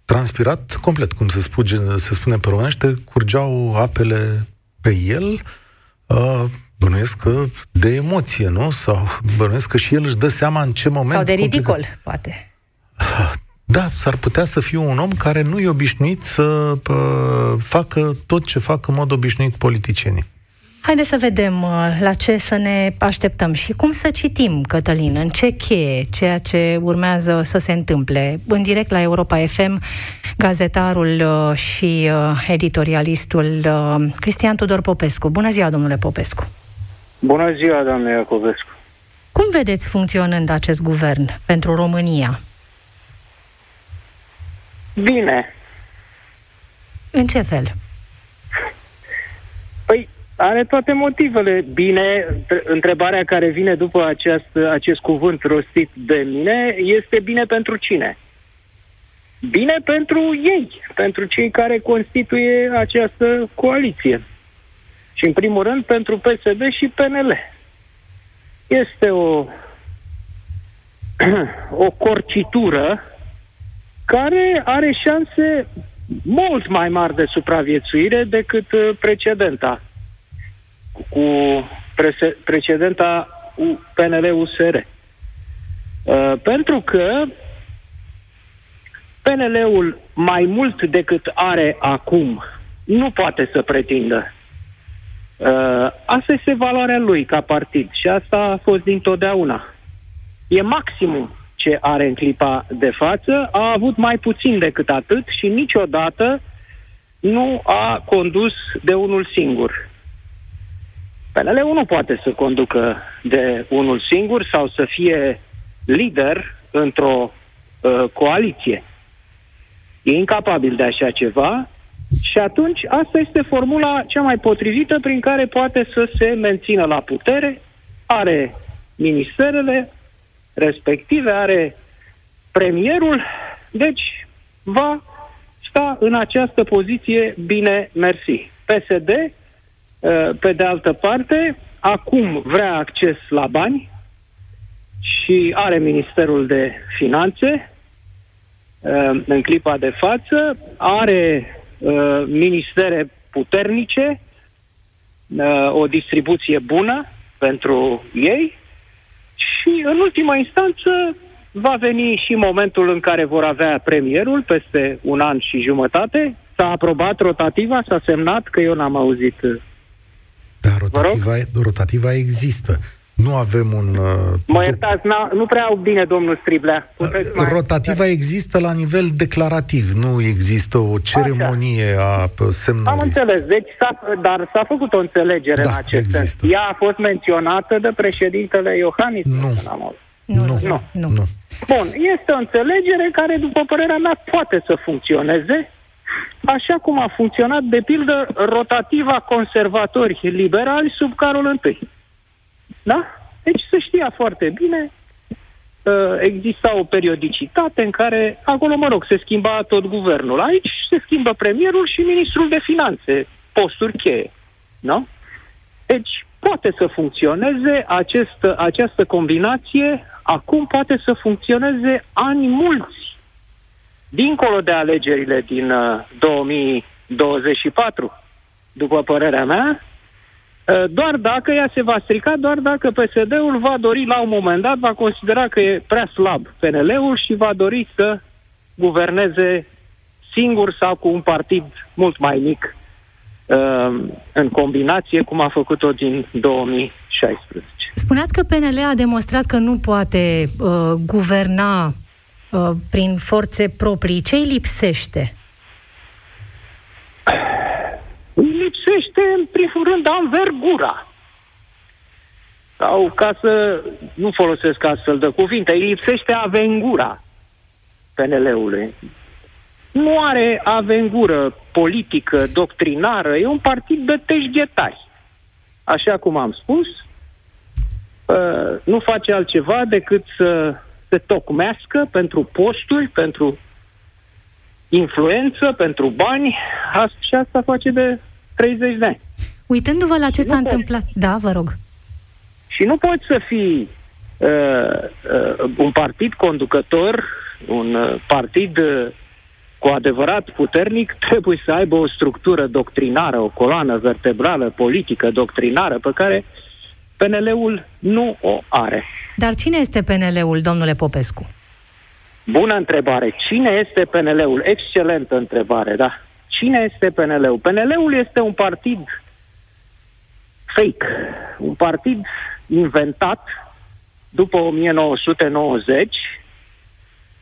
transpirat complet, cum se, spune, se spune pe românește, curgeau apele pe el. Bănuiesc că de emoție, nu? Sau bănuiesc că și el își dă seama în ce moment... Sau de ridicol, complicat. poate. Da, s-ar putea să fie un om care nu e obișnuit să pă, facă tot ce fac în mod obișnuit politicienii. Haideți să vedem uh, la ce să ne așteptăm și cum să citim, Cătălin, în ce cheie ceea ce urmează să se întâmple. În direct la Europa FM, gazetarul uh, și uh, editorialistul Cristian Tudor Popescu. Bună ziua, domnule Popescu! Bună ziua, doamne Iacovescu! Cum vedeți funcționând acest guvern pentru România? Bine. În ce fel? Păi, are toate motivele. Bine, întrebarea care vine după acest, acest cuvânt rostit de mine este bine pentru cine? Bine pentru ei, pentru cei care constituie această coaliție. Și, în primul rând, pentru PSD și PNL. Este o, o corcitură care are șanse mult mai mari de supraviețuire decât uh, precedenta, cu precedenta PNL-USR. Uh, pentru că PNL-ul mai mult decât are acum nu poate să pretindă. Uh, asta este valoarea lui ca partid și asta a fost dintotdeauna. E maximum ce are în clipa de față, a avut mai puțin decât atât și niciodată nu a condus de unul singur. PNL-ul nu poate să conducă de unul singur sau să fie lider într-o uh, coaliție. E incapabil de așa ceva și atunci asta este formula cea mai potrivită prin care poate să se mențină la putere, are ministerele respective, are premierul, deci va sta în această poziție bine mersi. PSD, uh, pe de altă parte, acum vrea acces la bani și are Ministerul de Finanțe uh, în clipa de față, are uh, ministere puternice, o distribuție bună pentru ei și, în ultima instanță, va veni și momentul în care vor avea premierul peste un an și jumătate. S-a aprobat rotativa, s-a semnat, că eu n-am auzit. Da, rotativa, rotativa există. Nu avem un... Uh, mă iertați, nu prea au bine, domnul Striblea. Puteți uh, rotativa mai... există la nivel declarativ, nu există o ceremonie Așa. a semnării. Am înțeles, deci s-a, dar s-a făcut o înțelegere da, în acest există. sens. Ea a fost menționată de președintele Iohannis? Nu. Nu. Nu. nu. nu. nu. Bun, este o înțelegere care, după părerea mea, poate să funcționeze, așa cum a funcționat, de pildă, rotativa conservatori liberali sub Carol I. Da? Deci se știa foarte bine, uh, exista o periodicitate în care, acolo, mă rog, se schimba tot guvernul. Aici se schimbă premierul și ministrul de finanțe, posturi cheie. Da? Deci, poate să funcționeze acest, această combinație, acum poate să funcționeze ani mulți, dincolo de alegerile din uh, 2024, după părerea mea, uh, doar dacă ea se va strica, doar dacă PSD-ul va dori la un moment dat, va considera că e prea slab PNL-ul și va dori să guverneze singur sau cu un partid mult mai mic uh, în combinație, cum a făcut-o din 2016. Spuneați că PNL a demonstrat că nu poate uh, guverna uh, prin forțe proprii. Ce îi lipsește? Îi lipsește, în primul rând, anvergura. Sau, ca să nu folosesc astfel de cuvinte, îi lipsește avengura PNL-ului nu are avengură politică, doctrinară, e un partid de teșghetari. Așa cum am spus, uh, nu face altceva decât să se tocmească pentru posturi, pentru influență, pentru bani, și asta face de 30 de ani. Uitându-vă la ce s-a întâmplat, da, vă rog. Și nu poți să fii uh, uh, un partid conducător, un uh, partid uh, cu adevărat puternic trebuie să aibă o structură doctrinară, o coloană vertebrală politică doctrinară pe care PNL-ul nu o are. Dar cine este PNL-ul, domnule Popescu? Bună întrebare. Cine este PNL-ul? Excelentă întrebare, da. Cine este PNL-ul? PNL-ul este un partid fake, un partid inventat după 1990,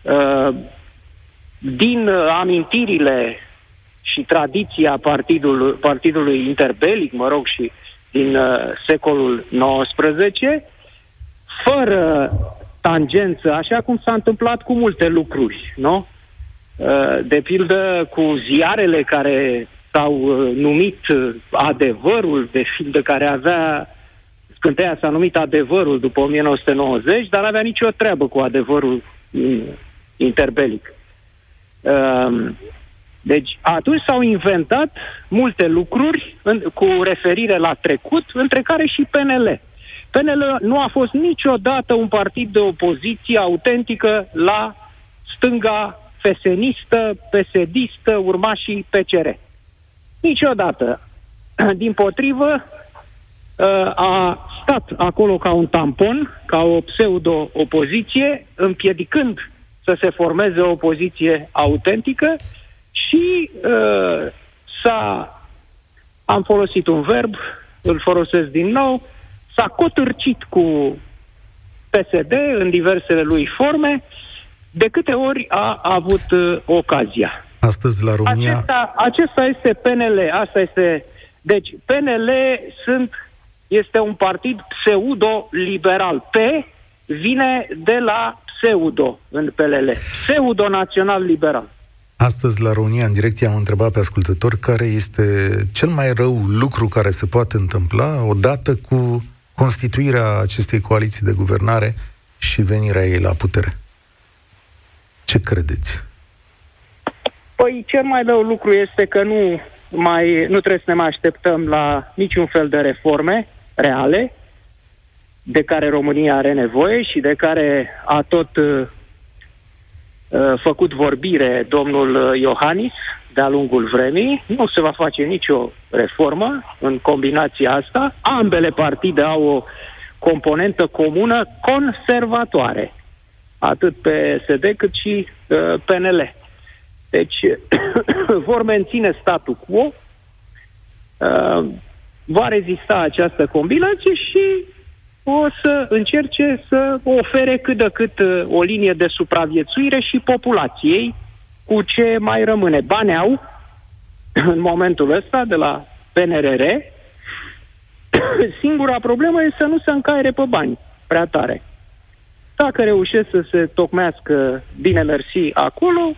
uh, din uh, amintirile și tradiția partidului, partidului interbelic, mă rog, și din uh, secolul XIX, fără tangență, așa cum s-a întâmplat cu multe lucruri, nu? Uh, de pildă cu ziarele care s-au uh, numit adevărul, de pildă care avea scânteia s-a numit adevărul după 1990, dar avea nicio treabă cu adevărul interbelic. Um, deci atunci s-au inventat multe lucruri în, cu referire la trecut, între care și PNL. PNL nu a fost niciodată un partid de opoziție autentică la stânga fesenistă, pesedistă, urmașii PCR. Niciodată. Din potrivă, a stat acolo ca un tampon, ca o pseudo-opoziție, împiedicând să se formeze o opoziție autentică și uh, s-a, am folosit un verb, îl folosesc din nou, s-a cotârcit cu PSD în diversele lui forme, de câte ori a, a avut uh, ocazia. Astăzi la România... Acesta, acesta este PNL, asta este... Deci, PNL sunt, este un partid pseudo-liberal. P vine de la pseudo în PLL. Pseudo-național-liberal. Astăzi, la România, în direcție, am întrebat pe ascultător care este cel mai rău lucru care se poate întâmpla odată cu constituirea acestei coaliții de guvernare și venirea ei la putere. Ce credeți? Păi, cel mai rău lucru este că nu, mai, nu trebuie să ne mai așteptăm la niciun fel de reforme reale de care România are nevoie și de care a tot uh, uh făcut vorbire domnul Iohannis de-a lungul vremii. Nu se va face nicio reformă în combinația asta. Ambele partide au o componentă comună conservatoare, atât PSD cât și uh, PNL. Deci vor menține statul quo, uh, va rezista această combinație și o să încerce să ofere cât de cât uh, o linie de supraviețuire și populației cu ce mai rămâne. Bani au în momentul ăsta de la PNRR. Singura problemă este să nu se încaire pe bani prea tare. Dacă reușesc să se tocmească bine mersi acolo,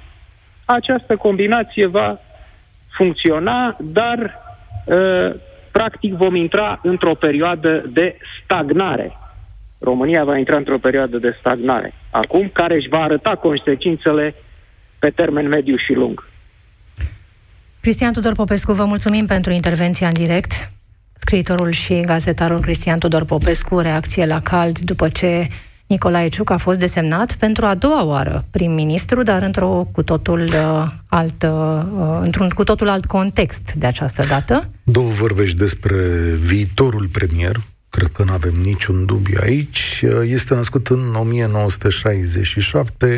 această combinație va funcționa, dar uh, practic vom intra într-o perioadă de stagnare. România va intra într-o perioadă de stagnare. Acum, care își va arăta consecințele pe termen mediu și lung. Cristian Tudor Popescu, vă mulțumim pentru intervenția în direct. Scriitorul și gazetarul Cristian Tudor Popescu, reacție la cald după ce Nicolae Ciuc a fost desemnat pentru a doua oară prim-ministru, dar într-o cu totul uh, alt, uh, într-un cu totul alt context de această dată. Două vorbești despre viitorul premier, cred că nu avem niciun dubiu aici. Este născut în 1967,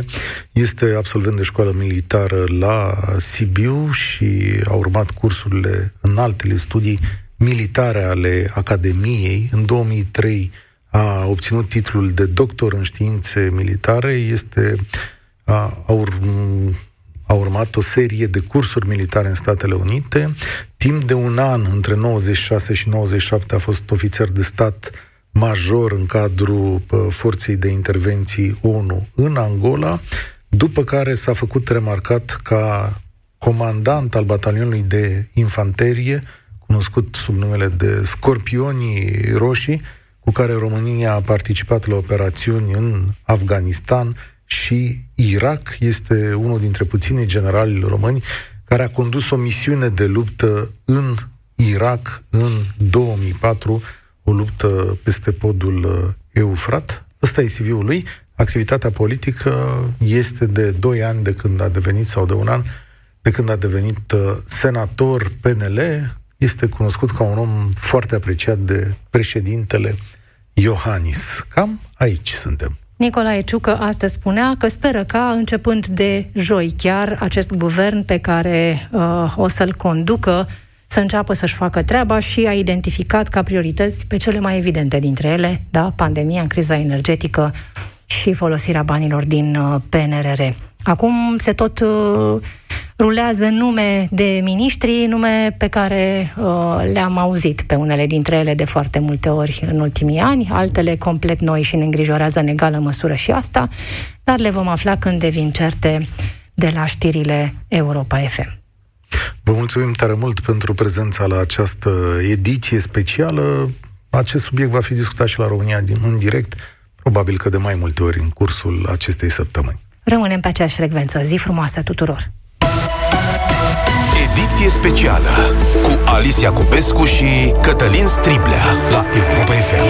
este absolvent de școală militară la Sibiu și a urmat cursurile în altele studii militare ale Academiei. În 2003 a obținut titlul de doctor în științe militare, este a, a, ur, a urmat o serie de cursuri militare în Statele Unite. Timp de un an, între 96 și 97, a fost ofițer de stat major în cadrul forței de intervenții ONU în Angola, după care s-a făcut remarcat ca comandant al batalionului de infanterie, cunoscut sub numele de Scorpionii Roșii, cu care România a participat la operațiuni în Afganistan și Irak. Este unul dintre puținii generali români care a condus o misiune de luptă în Irak în 2004, o luptă peste podul uh, Eufrat. Ăsta e CV-ul lui. Activitatea politică este de 2 ani de când a devenit, sau de un an, de când a devenit uh, senator PNL, este cunoscut ca un om foarte apreciat de președintele Iohannis. Cam aici suntem. Nicolae Ciucă astăzi spunea că speră ca, începând de joi chiar, acest guvern pe care uh, o să-l conducă să înceapă să-și facă treaba și a identificat ca priorități pe cele mai evidente dintre ele, da, pandemia, în criza energetică și folosirea banilor din uh, PNRR. Acum se tot uh, rulează nume de miniștri, nume pe care uh, le-am auzit pe unele dintre ele de foarte multe ori în ultimii ani, altele complet noi și ne îngrijorează în egală măsură și asta, dar le vom afla când devin certe de la știrile Europa FM. Vă mulțumim tare mult pentru prezența la această ediție specială. Acest subiect va fi discutat și la România din, în direct, probabil că de mai multe ori în cursul acestei săptămâni. Rămânem pe aceeași frecvență. Zi frumoasă tuturor! Ediție specială cu Alicia Cupescu și Cătălin Striblea la Europa FM.